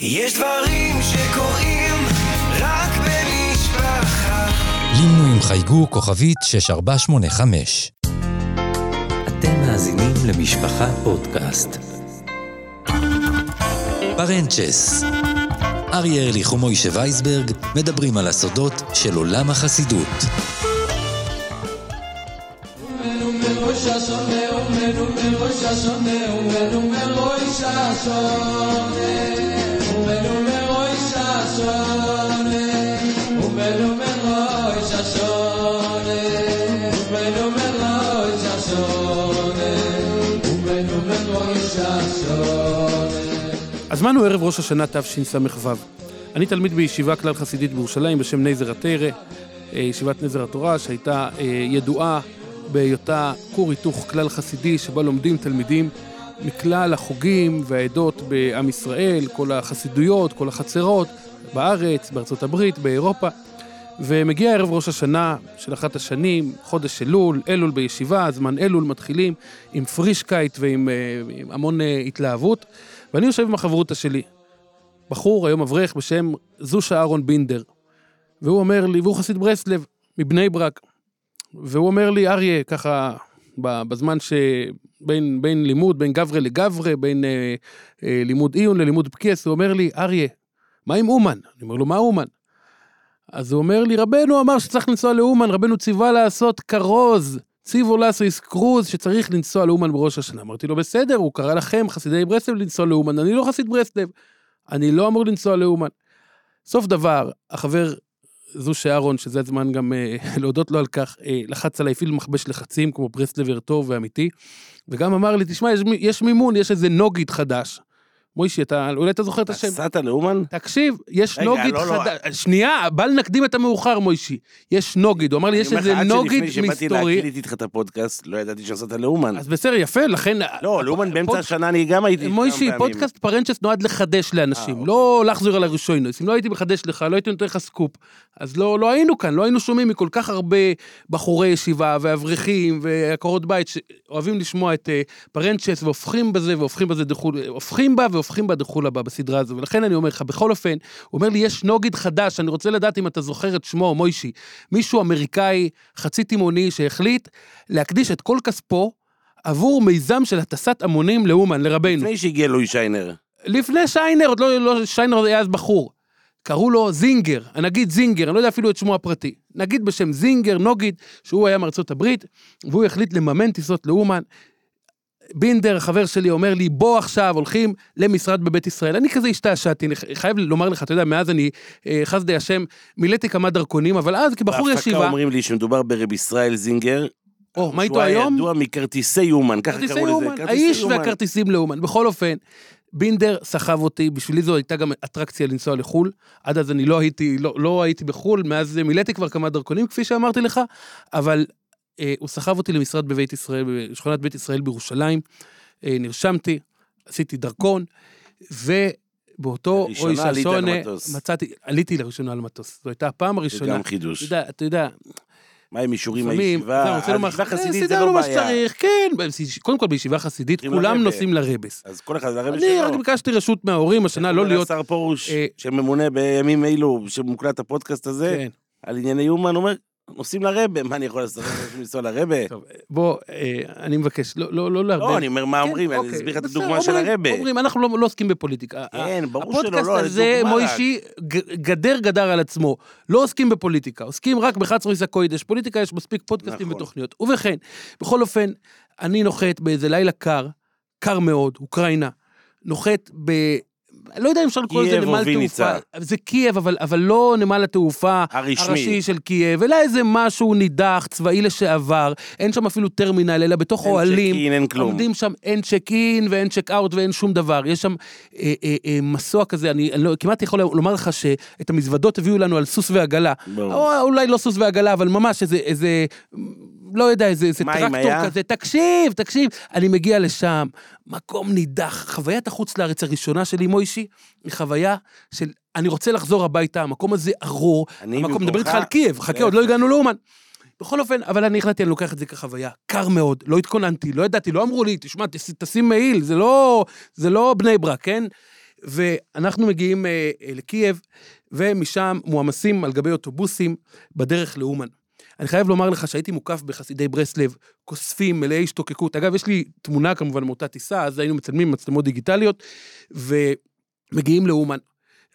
יש דברים שקורים רק במשפחה. לינו עם חייגו כוכבית 6485. אתם מאזינים למשפחה פודקאסט. פרנצ'ס. אריה ארליך ומוישה וייסברג מדברים על הסודות של עולם החסידות. הזמן הוא ערב ראש השנה תשס"ו. אני תלמיד בישיבה כלל חסידית בירושלים בשם נזר התרא, אה, ישיבת נזר התורה, שהייתה אה, ידועה בהיותה כור היתוך כלל חסידי, שבה לומדים תלמידים מכלל החוגים והעדות בעם ישראל, כל החסידויות, כל החצרות, בארץ, בארצות הברית, באירופה. ומגיע ערב ראש השנה של אחת השנים, חודש אלול, אלול בישיבה, זמן אלול מתחילים עם פרישקייט ועם אה, עם המון התלהבות. ואני יושב עם החברותא שלי, בחור, היום אברך, בשם זושה אהרון בינדר. והוא אומר לי, והוא חסיד ברסלב, מבני ברק. והוא אומר לי, אריה, ככה, בזמן שבין בין לימוד, בין גברה לגברה, בין אה, אה, לימוד עיון ללימוד פקיעס, הוא אומר לי, אריה, מה עם אומן? אני אומר לו, מה אומן? אז הוא אומר לי, רבנו אמר שצריך לנסוע לאומן, רבנו ציווה לעשות כרוז. ציבו לאסריס קרוז שצריך לנסוע לאומן בראש השנה. אמרתי לו, בסדר, הוא קרא לכם, חסידי ברסלב, לנסוע לאומן, אני לא חסיד ברסלב, אני לא אמור לנסוע לאומן. סוף דבר, החבר זוש אהרון, שזה הזמן גם אה, להודות לו על כך, אה, לחץ עליי, הפעיל מכבש לחצים כמו ברסלבר טוב ואמיתי, וגם אמר לי, תשמע, יש, יש מימון, יש איזה נוגית חדש. מוישי, אתה, אולי אתה זוכר את השם. נסעת לאומן? תקשיב, יש רגע, נוגיד לא, לא. חדש, שנייה, בל נקדים את המאוחר, מוישי. יש נוגיד, הוא אמר לי, יש איזה נוגיד אני אומר לך, עד שלפני שבאתי מסתורי. להקליט איתך את הפודקאסט, לא ידעתי שנסעת לאומן. אז בסדר, יפה, לכן... לא, לאומן באמצע השנה אני גם הייתי מוישי. פודקאסט פרנצ'ס נועד לחדש אה, לאנשים, אוקיי. לא לחזור על הראשונוס. אם לא הייתי מחדש לך, לא הייתי נותן לך סקופ. אז לא, לא היינו כאן, לא היינו שומעים מכל כך הרבה בחורי ישיבה ואברכים ועקרות בית שאוהבים לשמוע את אה, פרנצ'ס והופכים בזה והופכים בזה הופכים בה והופכים בה דכולא בה בסדרה הזו. ולכן אני אומר לך, בכל אופן, הוא אומר לי, יש נוגיד חדש, אני רוצה לדעת אם אתה זוכר את שמו, מוישי. מישהו אמריקאי, חצי תימוני, שהחליט להקדיש את כל כספו עבור מיזם של הטסת המונים לאומן, לרבנו. לפני שהגיע לואי שיינר. לפני שיינר, עוד לא, לא שיינר היה אז בחור. קראו לו זינגר, הנגיד זינגר, אני לא יודע אפילו את שמו הפרטי. נגיד בשם זינגר, נוגיד, שהוא היה מארצות הברית, והוא החליט לממן טיסות לאומן. בינדר, החבר שלי, אומר לי, בוא עכשיו, הולכים למשרד בבית ישראל. אני כזה השתעשעתי, אני חייב לומר לך, אתה יודע, מאז אני, אה, חסדי השם, מילאתי כמה דרכונים, אבל אז כבחור בהפקה ישיבה, אומרים לי שמדובר ברב ישראל זינגר. או, מה איתו שהוא היה היום? ידוע מכרטיסי אומן, ככה קראו לזה. אומן, כרטיסי האיש אומן. והכרטיסים לאומן. בכל אופן, בינדר סחב אותי, בשבילי זו הייתה גם אטרקציה לנסוע לחו"ל. עד אז אני לא הייתי, לא, לא הייתי בחו"ל, מאז מילאתי כבר כמה דרכונים, כפי שאמרתי לך, אבל הוא סחב אותי למשרד בבית ישראל, בשכונת בית ישראל בירושלים. אה, נרשמתי, עשיתי דרכון, ובאותו אוי ששונה, מטוס. מצאתי, עליתי לראשונה על מטוס. זו הייתה הפעם זה הראשונה. גם חידוש. אתה יודע, אתה יודע, מה עם אישורים הישיבה אה, חסידית זה סידרנו לא מה בעיה. שצריך, כן, קודם כל בישיבה חסידית כולם. נוסעים לרבס. אז כל אחד לרב אני רק ביקשתי רשות מההורים השנה לא להיות... השר פרוש, אה, שממונה בימים אלו, שמוקלט הפודקאסט הזה, כן. על ענייני אומן, אומר, נוסעים לרבה, מה אני יכול לעשות? לנסוע לרבה? טוב, בוא, אה, אני מבקש, לא- לא לא לערבב. לא, אני אומר מה כן, אומרים, אני אוקיי, אסביר לך את הדוגמה של הרבה. אומרים, אנחנו לא לא עוסקים בפוליטיקה. כן, ברור שלא, הפודקאסט לא, הזה, דוגמה רק. מוישי, גדר גדר על עצמו. לא עוסקים בפוליטיקה, עוסקים רק בחצריס הקוידש. פוליטיקה יש מספיק פודקאסטים נכון. ותוכניות. ובכן, בכל אופן, אני נוחת באיזה לילה קר, קר מאוד, אוקראינה, נוחת ב... לא יודע אם אפשר לקרוא לזה נמל. תעופה, זה קייב, אבל, אבל לא נמל התעופה הרשמי. הראשי של קייב, אלא איזה משהו נידח, צבאי לשעבר, אין שם אפילו טרמינל, אלא בתוך אין אוהלים. צ'ק אין, אין כלום. עומדים שם, אין צ'ק אין ואין צ'ק אאוט ואין שום דבר. יש שם אה, אה, אה, מסוע כזה, אני, אני לא, כמעט יכול לומר לך שאת המזוודות הביאו לנו על סוס ועגלה. ברור. או, אולי לא סוס ועגלה, אבל ממש איזה, איזה, לא יודע, איזה, איזה טרקטור היה? כזה. תקשיב, תקשיב. אני מגיע לשם, מקום נידח. חוויית החוץ לארץ הראשונה שלי, מוישי, היא חוויה של אני רוצה לחזור הביתה, המקום הזה ארור. אני המקום, במקומך- מדבר איתך על קייב, חכה, עוד לא הגענו לאומן. בכל אופן, אבל אני החלטתי, אני לוקח את זה כחוויה. קר מאוד, לא התכוננתי, לא ידעתי, לא אמרו לי, תשמע, תש- תשים מעיל, זה לא, זה לא בני ברק, כן? ואנחנו מגיעים אה, אה, לקייב, ומשם מועמסים על גבי אוטובוסים בדרך לאומן. אני חייב לומר לך שהייתי מוקף בחסידי ברסלב, כוספים, מלאי השתוקקות. אגב, יש לי תמונה כמובן מאותה טיסה, אז היינו מצלמים מצלמות דיגיטליות, ומגיעים לאומן.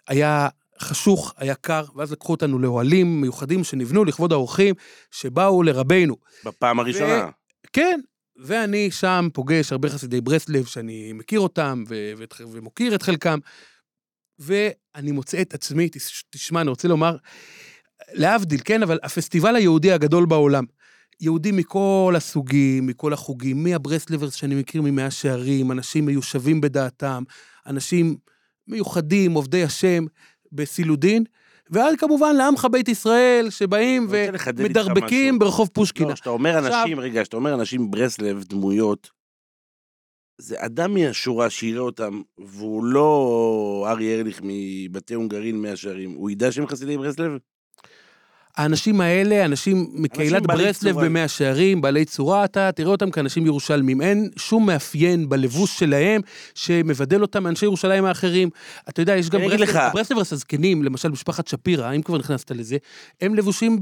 היה חשוך, היה קר, ואז לקחו אותנו לאוהלים מיוחדים שנבנו לכבוד האורחים שבאו לרבנו. בפעם הראשונה. כן, ואני שם פוגש הרבה חסידי ברסלב שאני מכיר אותם ו- ו- ומוקיר את חלקם, ואני מוצא את עצמי, תש- תשמע, אני רוצה לומר, להבדיל, כן, אבל הפסטיבל היהודי הגדול בעולם. יהודים מכל הסוגים, מכל החוגים, מהברסלברס שאני מכיר ממאה שערים, אנשים מיושבים בדעתם, אנשים מיוחדים, עובדי השם, בסילודין, ועד כמובן לעמך בית ישראל, שבאים ומדרבקים. ברחוב פושקינה. לא, כשאתה אומר עכשיו- אנשים, רגע, כשאתה אומר אנשים ברסלב, דמויות, זה אדם מהשורה שיראה אותם, והוא לא ארי ארליך מבתי הונגרין מאה שערים, הוא ידע שהם חסידי ברסלב? האנשים האלה, אנשים מקהילת ברסלב. במאה שערים, בעלי צורה, אתה תראה אותם כאנשים ירושלמים. אין שום מאפיין בלבוש שלהם שמבדל אותם מאנשי ירושלים האחרים. אתה יודע, יש גם ברסלב, הברסלברס הזקנים, למשל משפחת שפירא, אם כבר נכנסת לזה, הם לבושים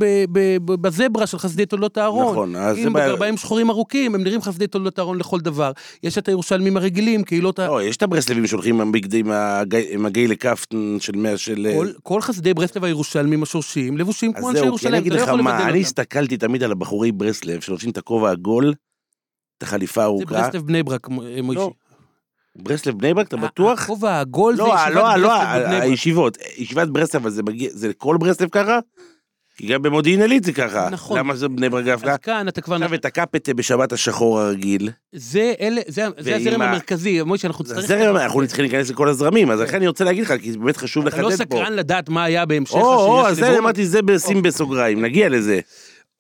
בזברה של חסידי תולדות אהרון. נכון, אז זה עם בעיה. גרביים שחורים ארוכים, הם נראים חסידי תולדות אהרון לכל דבר. יש את הירושלמים הרגילים, קהילות ה... לא, יש את הברסלבים שהולכים עם עם עם הגיי לקפטן של מאה של... כל, כל חסידי ברסלב הירושלמים השורשיים לבושים כמו אנשי זהו, כי ירושלים, אני אגיד אתה לא לך יכול מה, לבדל אני אותם. הסתכלתי תמיד על הבחורי ברסלב שלובשים את הכובע העגול, את החליפה זה הארוכה. ברסלב בני ברק, מ- מוישי. לא, ברסלב בני ברק, אתה בטוח? הכובע העגול זה לא, ישיבת לא, לא, ברסלב בבני ברק. הישיבות, ישיבת ברסלב, אבל זה מגיע, זה כל ברסלב ככה? כי גם במודיעין עילית זה ככה. נכון. למה זה בני ברק דווקא? אז כאן אתה כבר... עכשיו את הקפטה בשבת השחור הרגיל, זה אלה, זה זה הזרם ה- המרכזי, מוישה, אנחנו זה נצטרך... הזרם, אנחנו צריכים להיכנס לכל הזרמים, אז כן. לכן אני רוצה להגיד לך, כי זה באמת חשוב אתה לא לחדד פה. סקרן לדעת מה היה בהמשך או, או, השנייה אז של זה ליברמן? אמרתי, זה שים בסוגריים, נגיע לזה.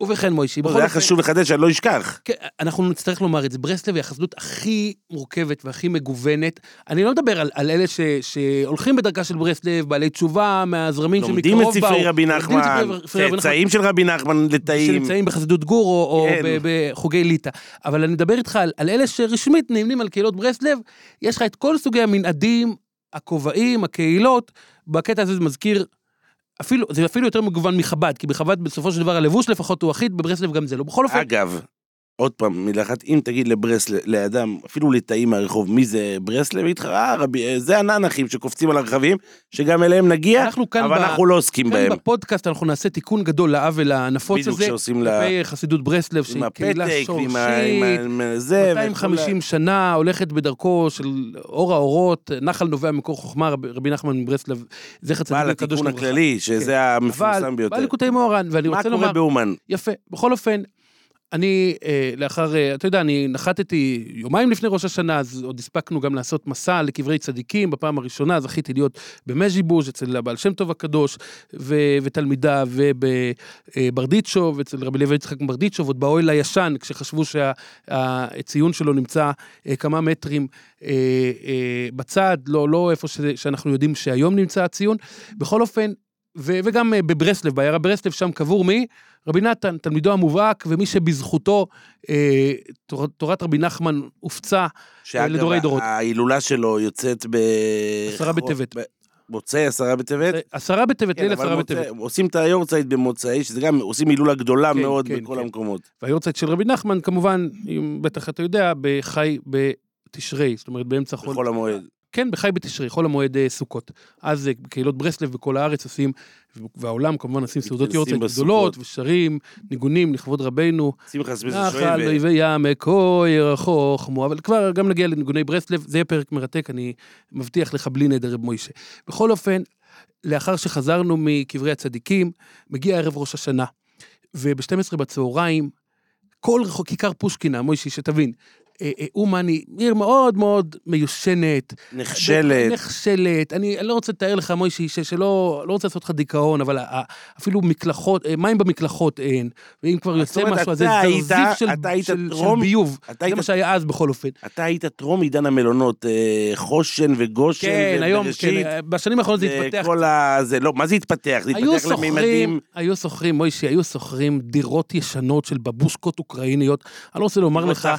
ובכן, מוישי, זה בכל היה אופן... חשוב לחדד שאני לא אשכח. כן, אנחנו נצטרך לומר את זה, ברסלב היא החסידות הכי מורכבת והכי מגוונת. אני לא מדבר על, על אלה ש, שהולכים בדרכה של ברסלב, בעלי תשובה מהזרמים שמקרוב באו. לומדים את ספרי רבי נחמן, צאצאים של רבי נחמן לתאים. שנמצאים בחסידות גור או, או כן. בחוגי ליטא. אבל אני מדבר איתך על, על אלה שרשמית נמנים על קהילות ברסלב, יש לך את כל סוגי המנעדים, הכובעים, הקהילות, בקטע הזה זה מזכיר, אפילו, זה אפילו יותר מגוון מחב"ד, כי בחב"ד בסופו של דבר הלבוש לפחות הוא אחיד, בברסלב גם זה לא. בכל אופן, אגב, עוד פעם, מילה אחת, אם תגיד לברסלב, לאדם, אפילו לתאים מהרחוב, מי זה ברסלב, יגיד לך, אה, רבי, זה הננחים שקופצים על הרכבים, שגם אליהם נגיע, כאן אבל ב- אנחנו לא עוסקים כאן בהם. בפודקאסט אנחנו נעשה תיקון גדול לעוול הנפוץ בדיוק הזה, שעושים לה... כלפי חסידות ברסלב, עם שהיא קהילה הפתק, שורשית, ועם ה- עם ה- עם זה, 250 שנה, הולכת בדרכו של אור האורות, נחל נובע מקור חוכמה, רבי רבי נחמן מברסלב, זכר צדיק בעל וקדוש התיקון לברכה. הכללי, שזה המפורסם אבל, ביותר. בעל ליקוטי מוהר"ן, ואני מה רוצה קורה לומר, באומן? יפה, בכל אופן, אני אה, לאחר, אה, אתה יודע, אני נחתתי יומיים לפני ראש השנה, אז עוד הספקנו גם לעשות מסע לקברי צדיקים, בפעם הראשונה זכיתי להיות במז'יבוז' אצל הבעל שם טוב הקדוש ו- ותלמידיו, ובברדיצ'וב, אצל רבי לוי יצחק ברדיצ'וב, עוד באוהל הישן, כשחשבו שהציון שלו נמצא אה, כמה מטרים בצד, לא, לא איפה שזה, שאנחנו יודעים שהיום נמצא הציון. בכל אופן, ו- וגם בברסלב, בעיירה ברסלב, שם קבור מי? רבי נתן, תלמידו המובהק, ומי שבזכותו אה, תור, תורת רבי נחמן הופצה שאגב, לדורי דורות. ההילולה שלו יוצאת ב... עשרה בטבת. ב- מוצאי עשרה בטבת? עשרה בטבת, כן, ליל אבל עשרה בטבת. עושים את היורצייט במוצאי, שזה גם, עושים הילולה גדולה כן, מאוד כן, בכל כן. המקומות. והיורצייט של רבי נחמן, כמובן, אם בטח אתה יודע, בחי בתשרי, זאת אומרת באמצע חול. בחול המועד. כן, בחי בתשרי, חול המועד אה, סוכות. אז אה, קהילות ברסלב בכל הארץ עושים, והעולם כמובן עושים סעודות יורצייט. גדולות, ושרים, ניגונים לכבוד רבנו. שמחה סמיס נחל שואל, ו- אויבי ים כה ירחוכמו, אבל כבר גם נגיע לניגוני ברסלב, זה יהיה פרק מרתק, אני מבטיח לך בלי נדר רב מוישה. בכל אופן, לאחר שחזרנו מקברי הצדיקים, מגיע ערב ראש השנה, וב-12 בצהריים, כל כיכר פושקינה, מוישי, שתבין, אה, אה, אומן היא עיר מאוד מאוד מיושנת, נחשלת. נחשלת. אני, לא רוצה לתאר לך, מוישי, שלא לא רוצה לעשות לך דיכאון, אבל אפילו מקלחות, אה, מים במקלחות אין. ואם כבר יוצא משהו, אז זה זרזיף של, אתה היית של, של טרום- ביוב. אתה זה היית- מה שהיה אז בכל אופן. אתה היית טרום עידן המלונות, אה, חושן וגושן כן, היום, כן. בשנים האחרונות זה התפתח. וכל ה... זה לא, מה זה התפתח? זה התפתח לממדים... היו שוכרים, מוישי, היו שוכרים דירות ישנות של בבושקות אוקראיניות. אני לא רוצה לומר לך,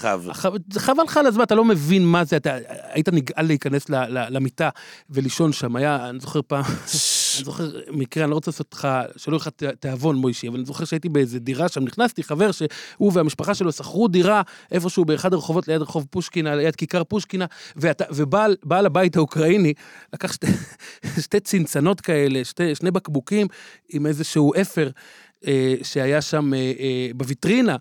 חבל לך על הזמן, אתה לא מבין מה זה, אתה היית נגעל להיכנס ל, ל, למיטה ולישון שם, היה, אני זוכר פעם, אני זוכר מקרה, אני לא רוצה לעשות לך, שלא יהיה לך תיאבון מוישי, אבל אני זוכר שהייתי באיזה דירה שם, נכנסתי, חבר שהוא והמשפחה שלו שכרו דירה איפשהו באחד הרחובות ליד רחוב פושקינה, ליד כיכר פושקינה, ואתה, ובעל בעל הבית האוקראיני לקח שתי, שתי צנצנות כאלה, שתי, שני בקבוקים עם איזשהו אפר אה, שהיה שם אה, אה, בוויטרינה.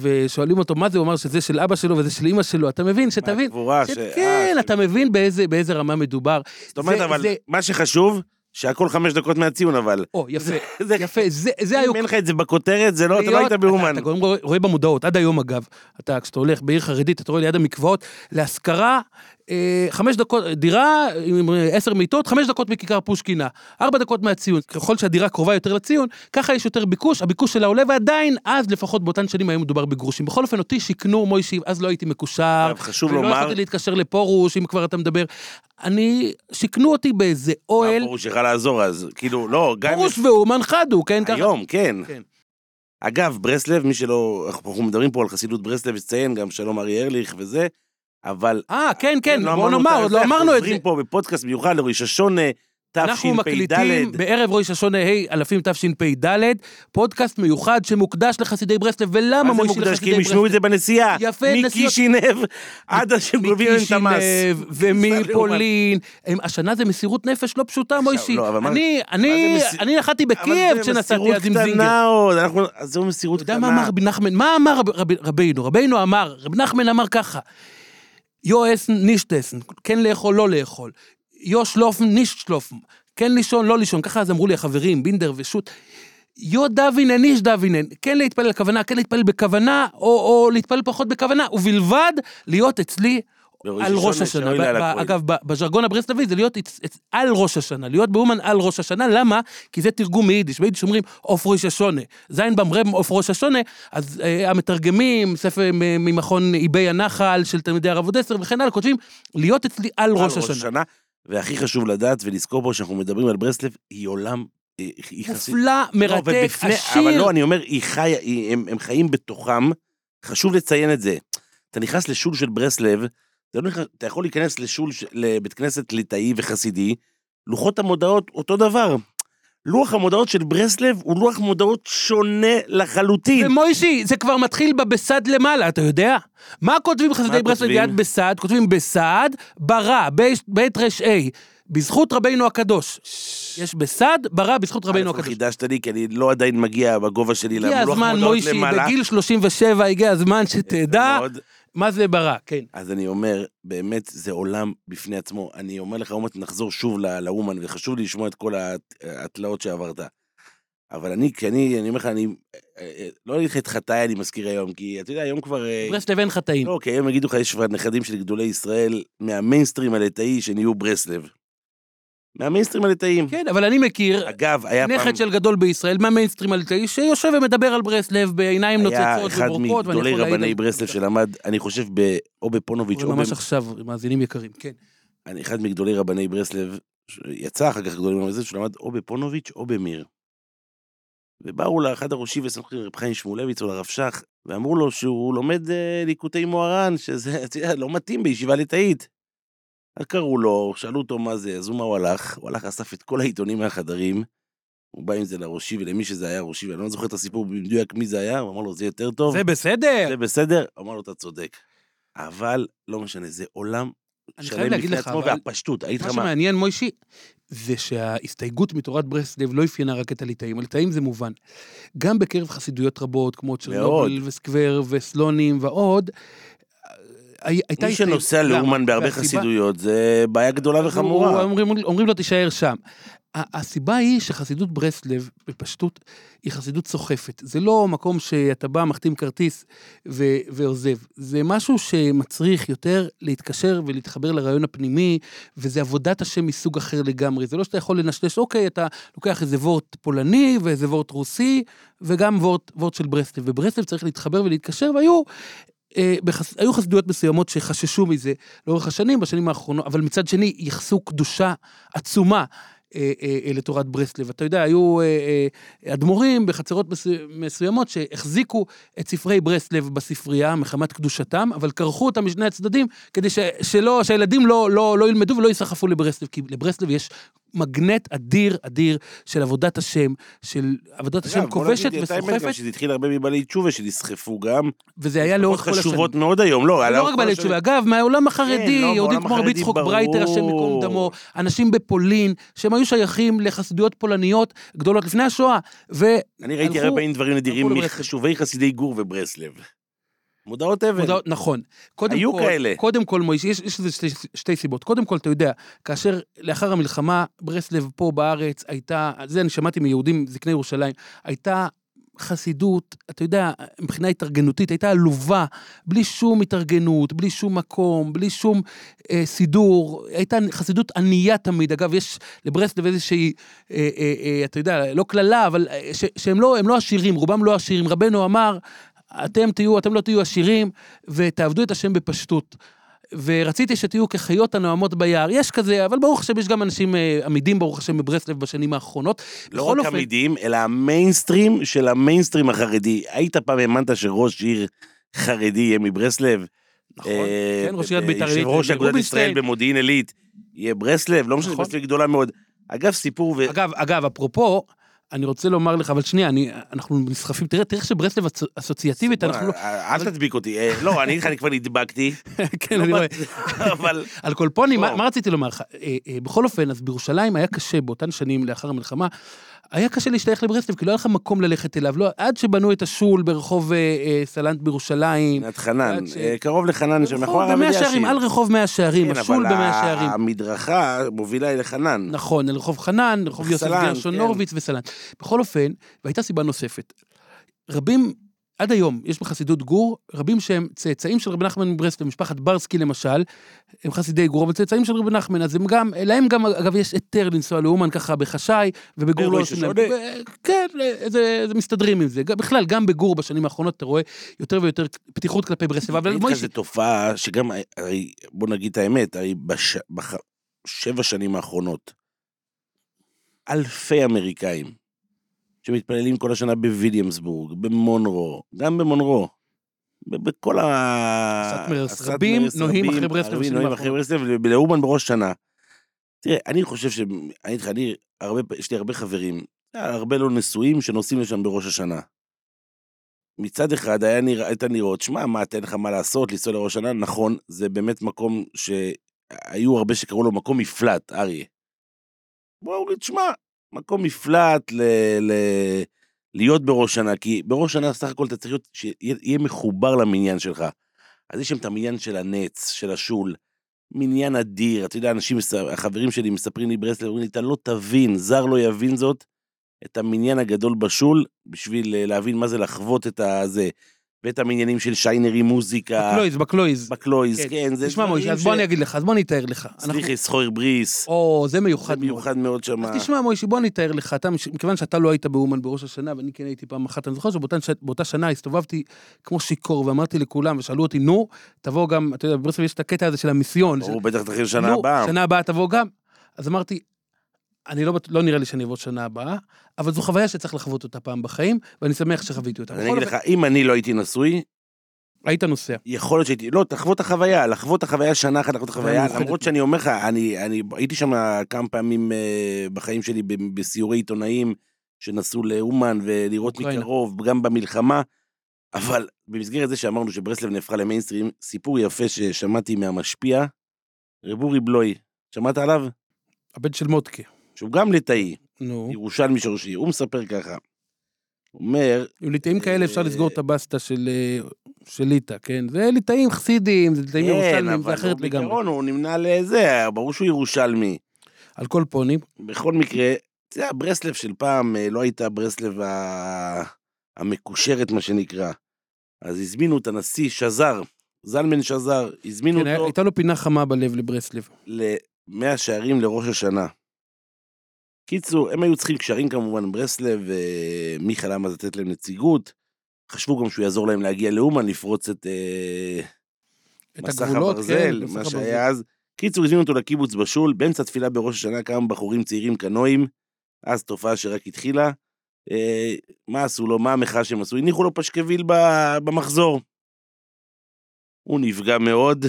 ושואלים אותו מה זה, הוא אמר שזה של אבא שלו וזה של אמא שלו, אתה מבין, שתבין, מהקבורה, ש- כן, אתה מבין באיזה, באיזה רמה מדובר. זאת אומרת, זה- אבל זה- מה שחשוב, שהכל חמש דקות מהציון, אבל. או, יפה, זה- יפה, זה, זה היו... אם אין לך את זה בכותרת, זה לא, אתה לא היית באומן. אתה, גם רואה, במודעות, עד היום אגב, אתה, כשאתה הולך בעיר חרדית, אתה רואה ליד המקוואות, להשכרה, חמש דקות, דירה עם אה, עשר מיטות, חמש דקות מכיכר פושקינה, ארבע דקות מהציון. ככל שהדירה קרובה יותר לציון, ככה יש יותר ביקוש, הביקוש שלה עולה, ועדיין, אז לפחות באותן שנים היה מדובר בגרושים. בכל אופן, אותי שיכנו, מוישי, אז לא הייתי מקושר, חשוב ולא לומר, יכולתי להתקשר לפרוש, אם כבר אתה מדבר. אני, שיכנו אותי באיזה אוהל, פרוש יכל לעזור אז? כאילו, לא, גם... פרוש ואומן חדו, כן, ככה. היום, כן. כן. אגב, ברסלב, מי שלא... אנחנו מדברים פה על חסידות ברסלב, יש לציין גם שלום ארי ארליך וזה, אבל... אה, כן, כן, לא בוא נאמר, עוד זה, לא אמרנו את זה. חוזרים פה בפודקאסט מיוחד לראש השונה, אנחנו מקליטים תשפ"ד. בערב ראש השונה ה' אלפים תשפ"ד, פודקאסט מיוחד שמוקדש לחסידי ברסלב, ולמה מה זה מוקדש? כי לחסידי הם ישמעו את זה ברסלב? בנסיעה. יפה, נסיעות- מקישינב עד שהם גובים להם את המס. מקישינב ומפולין, השנה זה מסירות נפש לא פשוטה מוישי. לא, אבל אני, זה נחתי אבל בקייב זה כשנסעתי מסירות אז עם זינגר. קטנה עוד, אנחנו... אז זו מסירות אתה יודע קטנה. מה אמר רבי נחמן? מה אמר רב- רב- רבינו? רבינו אמר, רבי נחמן אמר ככה, יו אסן נישטסן, כן לאכול, לא לאכול. יו שלופן, נישט שלופן. כן לישון, לא לישון. ככה אז אמרו לי החברים, בינדר ושות'. יו דווינן, ניש דווינן. כן להתפלל בכוונה, כן להתפלל בכוונה, או, או להתפלל פחות בכוונה, ובלבד להיות אצלי על ראש השנה. ב- ב-. אגב, בז'רגון הברסלבי זה להיות על ראש השנה, להיות באומן על ראש השנה, למה? כי זה תרגום מיידיש, ביידיש אומרים עוף ראש השונה. זין במרם עוף ראש השונה, אז אה, המתרגמים, ספר ממכון איבי הנחל של תלמידי הרב עוד עשר וכן הלאה, כותבים להיות אצלי על על ראש השנה. והכי חשוב לדעת ולזכור פה שאנחנו מדברים על ברסלב, היא עולם... היא חסיד... מופלא, לא, מרתק, ובפני- עשיר. אבל לא, אני אומר, היא חיה, היא- הם, הם חיים בתוכם, חשוב לציין את זה. אתה נכנס לשול של ברסלב, אתה, לא נכנס, אתה יכול להיכנס לשול, לבית כנסת ליטאי וחסידי, לוחות המודעות אותו דבר. לוח המודעות של ברסלב הוא לוח מודעות שונה לחלוטין. ומוישי, זה כבר מתחיל בבסד למעלה, אתה יודע? מה כותבים חסידי ברסלב כותבים? יד בסד? כותבים בסד, ברא, בית ר"א, בזכות רבינו הקדוש. יש בסד, ברא, בזכות רבינו הקדוש. חידשת לי, כי אני לא עדיין מגיע בגובה שלי הגיע ללוח הזמן, מודעות מוישי, למעלה. בגיל 37 הגיע הזמן שתדע. מה זה ברא, כן. אז אני אומר, באמת, זה עולם בפני עצמו. אני אומר לך, עוד מעט נחזור שוב לאומן, וחשוב לי לשמוע את כל הת- התלאות שעברת. אבל אני, כי אני, אני אומר לך, אני, אה, אה, לא אגיד לך את חטאי אני מזכיר היום, כי אתה יודע, היום כבר... אה, ברסלב אין חטאים. לא, כי היום יגידו לך, יש כבר נכדים של גדולי ישראל מהמיינסטרים הליטאי שנהיו ברסלב. מהמיינסטרים הליטאיים. כן, אבל אני מכיר אגב, היה פעם... נכד של גדול בישראל, מהמיינסטרים הליטאי, שיושב ומדבר על ברסלב בעיניים היה נוצצות אחד ובורקות, ואני מגדולי יכול להעיד רבני על- ברסלב שלמד, אני חושב, ב- או בפונוביץ' או ממש במ- עכשיו, מאזינים יקרים, כן. אני אחד מגדולי רבני ברסלב, יצא אחר כך גדולי רבני ברסלב, שלמד או בפונוביץ' או במיר. ובאו לאחד הראשי וסמכים לרב חיים שמואלביץ או לרב שך, ואמרו לו שהוא לומד אה, ליקוטי מוהר"ן, שזה, אתה יודע, לא מתאים בישיבה ליטאית. קראו לו, שאלו אותו מה זה, אז הוא מה הוא הלך? הוא הלך, אסף את כל העיתונים מהחדרים, הוא בא עם זה לראשי ולמי שזה היה ראשי, ואני לא זוכר את הסיפור במדויק מי זה היה, הוא אמר לו, זה יותר טוב, זה בסדר. זה בסדר, אמר לו, אתה צודק. אבל לא משנה, זה עולם שלם לך, עצמו, אבל והפשטות, לך מה מה, שמעניין, מוישי, זה שההסתייגות מתורת ברסלב לא אפיינה רק את הליטאים, הליטאים זה מובן. גם בקרב חסידויות רבות, כמו צ'רנוביל וסקוור וסלונים ועוד, הייתה מי. שנוסע? לאומן בהרבה חסידויות, זה בעיה גדולה וחמורה. אומרים, לו תישאר שם. הסיבה היא שחסידות ברסלב, בפשטות, היא חסידות סוחפת. זה לא מקום שאתה בא, מחתים כרטיס ו- ועוזב. זה משהו שמצריך יותר להתקשר ולהתחבר לרעיון הפנימי, וזה עבודת השם מסוג אחר לגמרי. זה לא שאתה יכול לנשלש, אוקיי, אתה לוקח איזה וורט פולני ואיזה וורט רוסי, וגם וורט, וורט של ברסלב. וברסלב צריך להתחבר ולהתקשר, והיו... אה, בחס... היו חסידויות מסוימות שחששו מזה לאורך השנים, בשנים האחרונות, אבל מצד שני ייחסו קדושה עצומה אה, אה, לתורת ברסלב. אתה יודע, היו אדמו"רים בחצרות מסו- מסוימות שהחזיקו את ספרי ברסלב בספרייה מחמת קדושתם, אבל כרכו אותם משני הצדדים כדי שלא, שהילדים לא, לא, לא ילמדו ולא ייסחפו לברסלב, כי לברסלב יש מגנט אדיר אדיר של עבודת השם, של עבודת השם כובשת וסוחפת, שזה התחיל הרבה מבעלי תשובה שנסחפו גם. וזה היה לאורך כל השנים. חשובות מאוד היום, לא, לא רק בעלי. תשובה, אגב, מהעולם החרדי, כן, לא, יהודים בעולם כמו רבי החרדי, יצחוק ברור. ברייטר, השם ייקום דמו, אנשים בפולין, שהם היו שייכים לחסידויות פולניות גדולות לפני השואה. אני ראיתי הרבה פעמים דברים נדירים. מחשובי חסידי גור וברסלב. מודעות אבן. מודעות, נכון. קודם היו כל, כאלה. קודם כל, מוישה, יש, יש לזה שתי, שתי סיבות. קודם כל, אתה יודע, כאשר לאחר המלחמה, ברסלב פה בארץ הייתה, זה אני שמעתי מיהודים זקני ירושלים, הייתה חסידות, אתה יודע, מבחינה התארגנותית, הייתה עלובה, בלי שום התארגנות, בלי שום מקום, בלי שום אה, סידור, הייתה חסידות ענייה תמיד. אגב, יש לברסלב איזושהי, אה, אה, אה, אתה יודע, לא קללה, אבל אה, ש, שהם לא, לא עשירים, רובם לא עשירים. רבנו אמר, אתם תהיו, אתם לא תהיו עשירים, ותעבדו את השם בפשטות. ורציתי שתהיו כחיות הנואמות ביער. יש כזה, אבל ברוך השם, יש גם אנשים אה, עמידים, ברוך השם, בברסלב בשנים האחרונות. לא רק אופן- עמידים, אלא המיינסטרים של המיינסטרים החרדי. היית פעם האמנת שראש עיר חרדי יהיה מברסלב? נכון, אה, כן, ראש עיריית בית"ר עילית, יושב ראש אגודת. ישראל במודיעין עילית, יהיה ברסלב? לא משנה, נכון. ברסלב היא גדולה מאוד. אגב, סיפור ו... אגב, אגב, אפרופו, אני רוצה לומר לך, אבל שנייה, אני, אנחנו נסחפים, תראה, תראה איך שברסלב אסוציאטיבית, אנחנו לא... בוא'נה, אל תדביק אותי. אה, לא, אני אגיד לך, אני כבר נדבקתי. כן, אני לא רואה. אבל... על מה, בוא. מה רציתי לומר לך? אה, אה, בכל אופן, אז בירושלים היה קשה באותן שנים לאחר המלחמה, היה קשה להשתייך לברסלב, כי לא היה לך מקום ללכת אליו, לא, עד שבנו את השול ברחוב אה, אה, סלנט בירושלים. פינת חנן, עד ש- אה, קרוב לחנן, שמאחורי הרב אלישיב. שערים, על רחוב מאה שערים, כן, השול אבל במאה שערים. המדרכה מובילה אל חנן. נכון, אל רחוב חנן, רחוב יוסף גרשון כן. הורוביץ וסלנט. בכל אופן, והייתה סיבה נוספת. רבים, עד היום, יש בחסידות גור, רבים שהם צאצאים של רבי נחמן מברסלב, משפחת ברסקי למשל, הם חסידי גור, אבל צאצאים של רבי נחמן, אז הם גם, להם גם, אגב, יש היתר לנסוע לאומן ככה בחשאי, ובגור לא ברוי עושים להם. כן, זה, זה מסתדרים עם זה. בכלל, גם בגור בשנים האחרונות אתה רואה יותר ויותר פתיחות כלפי ברסלב, אבל אני מוישה, זו תופעה שגם, הרי, בוא נגיד את האמת, הרי בשבע שנים האחרונות, אלפי אמריקאים שמתפללים כל השנה בוויליאמסבורג, במונרו, גם במונרו, בכל ה... הסאטמרס, רבים נוהים אחרי ברסלב רבים נוהים אחרי ברסלב, ולאומן בראש שנה. תראה, אני חושב ש... אני אגיד לך, אני, הרבה, יש לי הרבה חברים, הרבה לא נשואים שנוסעים לשם בראש השנה. מצד אחד היה נראה, הייתה נראות, שמע, מה, תן לך מה לעשות, לנסוע לראש השנה? נכון, זה באמת מקום שהיו הרבה שקראו לו מקום מפלט, אריה. בואו נגיד, שמע, מקום מפלט ל... ל... להיות בראש שנה, כי בראש שנה סך הכל אתה צריך להיות, שיהיה יהיה מחובר למניין שלך. אז יש שם את המניין של הנץ, של השול, מניין אדיר, אתה יודע, אנשים, החברים שלי מספרים לי ברסלב, אומרים לי, אתה לא תבין, זר לא יבין זאת, את המניין הגדול בשול, בשביל אה, להבין מה זה לחוות את הזה, ואת המניינים של שיינרי מוזיקה, בקלויז, בקלויז. בקלויז, כן. כן, זה תשמע, מוישה, אז ש- בוא אני אגיד לך, אז בוא אני אתאר לך. אנחנו- סליחי, סחויר בריס, או, זה זה מיוחד מאוד. מיוחד מאוד שם. אז תשמע, מוישי, בוא אני אתאר לך, אתה, מכיוון שאתה לא היית באומן בראש השנה, ואני כן הייתי פעם אחת, אני זוכר שבאותה שנה הסתובבתי כמו שיכור, ואמרתי לכולם, ושאלו אותי, נו, תבוא גם, אתה יודע, בברסלב יש את הקטע הזה של המיסיון. ברור, בטח תתחיל שנה הבאה. שנה הבאה תבוא גם. אז אמרתי, אני לא, לא נראה לי שאני אבוא שנה הבאה, אבל זו חוויה שצריך לחוות אותה פעם בחיים, ואני שמח שחוויתי אותה. אני אגיד לך, אם אני לא הייתי נשוי, היית נוסע. יכול להיות שהייתי, לא, תחוות את החוויה, לחוות את החוויה שנה אחת, לחוות את החוויה. למרות שאני אומר לך, אני, אני הייתי שם כמה פעמים אה, בחיים שלי בסיורי עיתונאים שנסעו לאומן ולראות אוקראינה. מקרוב, גם במלחמה, אבל במסגרת זה שאמרנו שברסלב נהפכה למיינסטרים, סיפור יפה ששמעתי מהמשפיע, רב אורי בלוי, שמעת עליו? הבן של מודקה. שהוא גם ליטאי, נו, ירושלמי שורשי, הוא מספר ככה, הוא אומר, עם ליטאים כאלה אפשר אה, לסגור את הבסטה של אה, של ליטא, כן? זה ליטאים חסידים, זה ליטאים כן, ירושלמים, זה אבל אחרת לגמרי. בעיקרון הוא נמנה לזה, ברור שהוא ירושלמי. על כל פונים, בכל מקרה, זה היה ברסלב של פעם, אה, לא הייתה ברסלב. המקושרת, מה שנקרא. אז הזמינו את הנשיא שזר, זלמן שזר, הזמינו כן, אותו הייתה לו פינה חמה בלב לברסלב. למאה שערים לראש השנה. קיצור, הם היו צריכים קשרים כמובן עם ברסלב, ומיכאל עמד לתת להם נציגות. חשבו גם שהוא יעזור להם להגיע לאומן, לפרוץ את אה, את מסך הגבולות, הברזל, כן, מה. שהיה אז. קיצור, הזמינו אותו לקיבוץ בשול, באמצע תפילה בראש השנה כמה בחורים צעירים קנואים, אז תופעה שרק התחילה. אה, מה עשו לו? מה המחאה שהם עשו? הניחו לו פשקוויל ב- במחזור. הוא נפגע מאוד,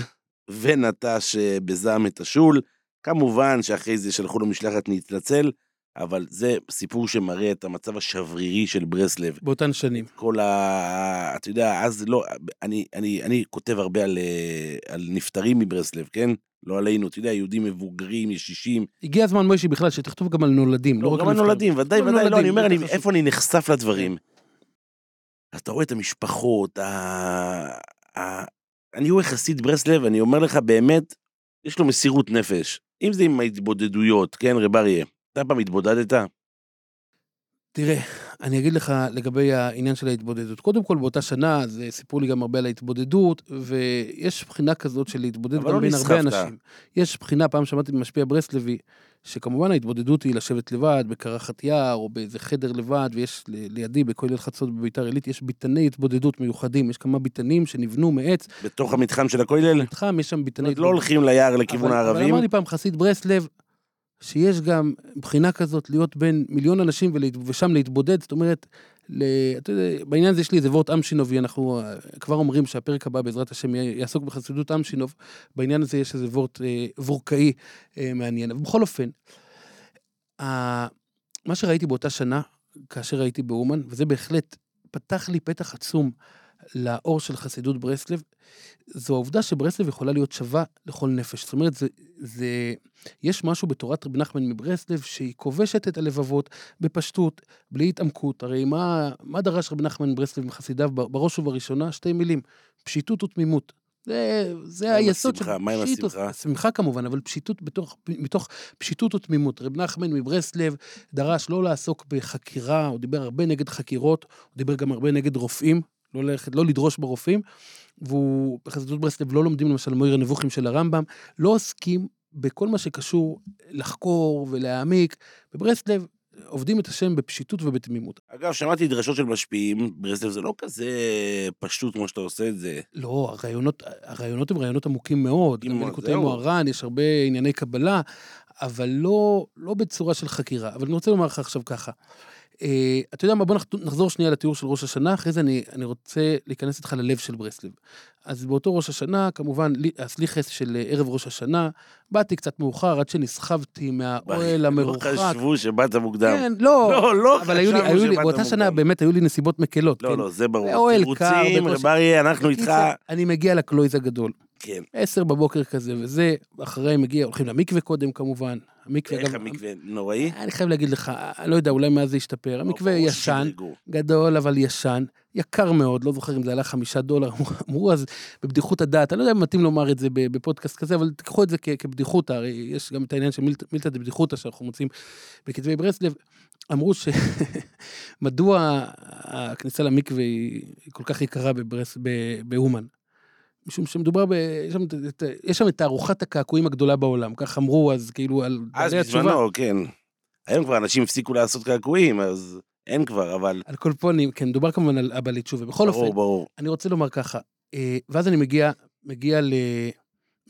ונטש אה, בזעם את השול. כמובן שאחרי זה שלחו לו משלחת להתנצל, אבל זה סיפור שמראה את המצב השברירי של ברסלב. באותן שנים. כל ה... אתה יודע, אז לא, אני, אני, אני כותב הרבה על, אה, על נפטרים מברסלב, כן? לא עלינו, אתה יודע, יהודים מבוגרים, ישישים. הגיע הזמן, מוישי, בכלל, שתכתוב גם על נולדים, לא רק גם על נפטרים. הנולדים, ודאי, גם ודאי, לא, נולדים, אני אומר, אני. איפה אני נחשף לדברים. אז אתה רואה את המשפחות, ה... ה... אני רואה חסיד ברסלב, אני אומר לך, באמת, יש לו מסירות נפש. אם זה עם ההתבודדויות, כן, רב אריה, אתה פעם התבודדת? תראה, אני אגיד לך לגבי העניין של ההתבודדות. קודם כל, באותה שנה, אז סיפרו לי גם הרבה על ההתבודדות, ויש בחינה כזאת של להתבודד גם לא בין הרבה. אנשים. יש בחינה, פעם שמעתי ממשפיע ברסלבי, שכמובן ההתבודדות היא לשבת לבד, בקרחת יער, או באיזה חדר לבד, ויש לידי, בכולל חצות בביתר עילית, יש ביתני התבודדות מיוחדים. יש כמה ביתנים שנבנו מעץ. בתוך המתחם של הכולל? מתחם, יש שם ביתני לא הולכים ליער לכיוון הערבים? אבל אמר לי פעם חסיד ברסלב, שיש גם בחינה כזאת להיות בין מיליון אנשים ולהת- ושם להתבודד, זאת אומרת, ל... אתה יודע, בעניין הזה יש לי איזה וורט אמשינובי, אנחנו אה, כבר אומרים שהפרק הבא בעזרת השם יעסוק בחסידות אמשינוב, בעניין הזה יש איזה וורט אה, וורקאי אה, מעניין. אבל בכל אופן, ה... מה שראיתי באותה שנה, כאשר הייתי באומן, וזה בהחלט פתח לי פתח עצום לאור של חסידות ברסלב, זו העובדה שברסלב יכולה להיות שווה לכל נפש. זאת אומרת, זה, זה, יש משהו בתורת רבי נחמן מברסלב שהיא כובשת את הלבבות בפשטות, בלי התעמקות. הרי מה, מה דרש רבי נחמן מברסלב מחסידיו בראש ובראשונה? שתי מילים, פשיטות ותמימות. זה, זה מה היסוד השמחה? מה עם פשיטות- השמחה? שמחה כמובן, אבל פשיטות בתוך, מתוך פשיטות ותמימות. רב נחמן מברסלב דרש לא לעסוק בחקירה, הוא דיבר הרבה נגד חקירות, הוא דיבר גם הרבה נגד רופאים, לא, ללכת, לא לדרוש ברופאים, והוא, בחסידות ברסלב לא לומדים למשל מויר הנבוכים של הרמב"ם, לא עוסקים בכל מה שקשור לחקור ולהעמיק. בברסלב עובדים את השם בפשיטות ובתמימות. אגב, שמעתי דרשות של משפיעים, ברסלב זה לא כזה פשוט כמו שאתה עושה את זה. לא, הרעיונות, הרעיונות הם רעיונות עמוקים מאוד. גם בליקוטי זהו. מוהר"ן יש הרבה ענייני קבלה, אבל לא, לא בצורה של חקירה. אבל אני רוצה לומר לך עכשיו ככה. אה, אתה יודע מה, בוא נח- נחזור שנייה לתיאור של ראש השנה, אחרי זה אני, אני רוצה להיכנס איתך ללב של ברסלב. אז באותו ראש השנה, כמובן, לי- הסליחס של אה, ערב ראש השנה, באתי קצת מאוחר, עד שנסחבתי מהאוהל לא המרוחק. חשבו שבאת מוקדם. כן, לא, לא, לא אבל היו לי, היו לי, באותה שנה. באמת היו לי נסיבות מקלות. לא, כן. לא, זה ברור. אוהל קר, תירוצים. רב אריה, אנחנו איתך. אני מגיע לקלויז הגדול. כן. עשר בבוקר כזה וזה, אחרי מגיע, הולכים למקווה קודם כמובן. המקווה, איך המקווה נוראי? אני חייב להגיד לך, אני לא יודע, אולי מאז זה השתפר. המקווה ישן. גדול, אבל ישן, יקר מאוד, לא זוכר אם זה עלה חמישה דולר, אמרו- אז בבדיחות הדעת, אני לא יודע אם מתאים לומר את זה בפודקאסט כזה, אבל תיקחו את זה כבדיחותא, הרי יש גם את העניין של מילתא מילתא דבדיחותא שאנחנו מוצאים בכתבי ברסלב, אמרו שמדוע הכניסה למקווה היא כל כך יקרה בברס- באומן. משום שמדובר ב... יש שם, את- את- יש שם את תערוכת הקעקועים הגדולה בעולם, כך אמרו אז כאילו על אז. בזמנו, כן. היום כבר אנשים הפסיקו לעשות קעקועים, אז אין כבר, אבל... על כל פונים, כן, מדובר כמובן על הבעלי תשובה. בכל אופן, ברור, ברור. אני רוצה לומר ככה, אה, ואז אני מגיע, מגיע ל...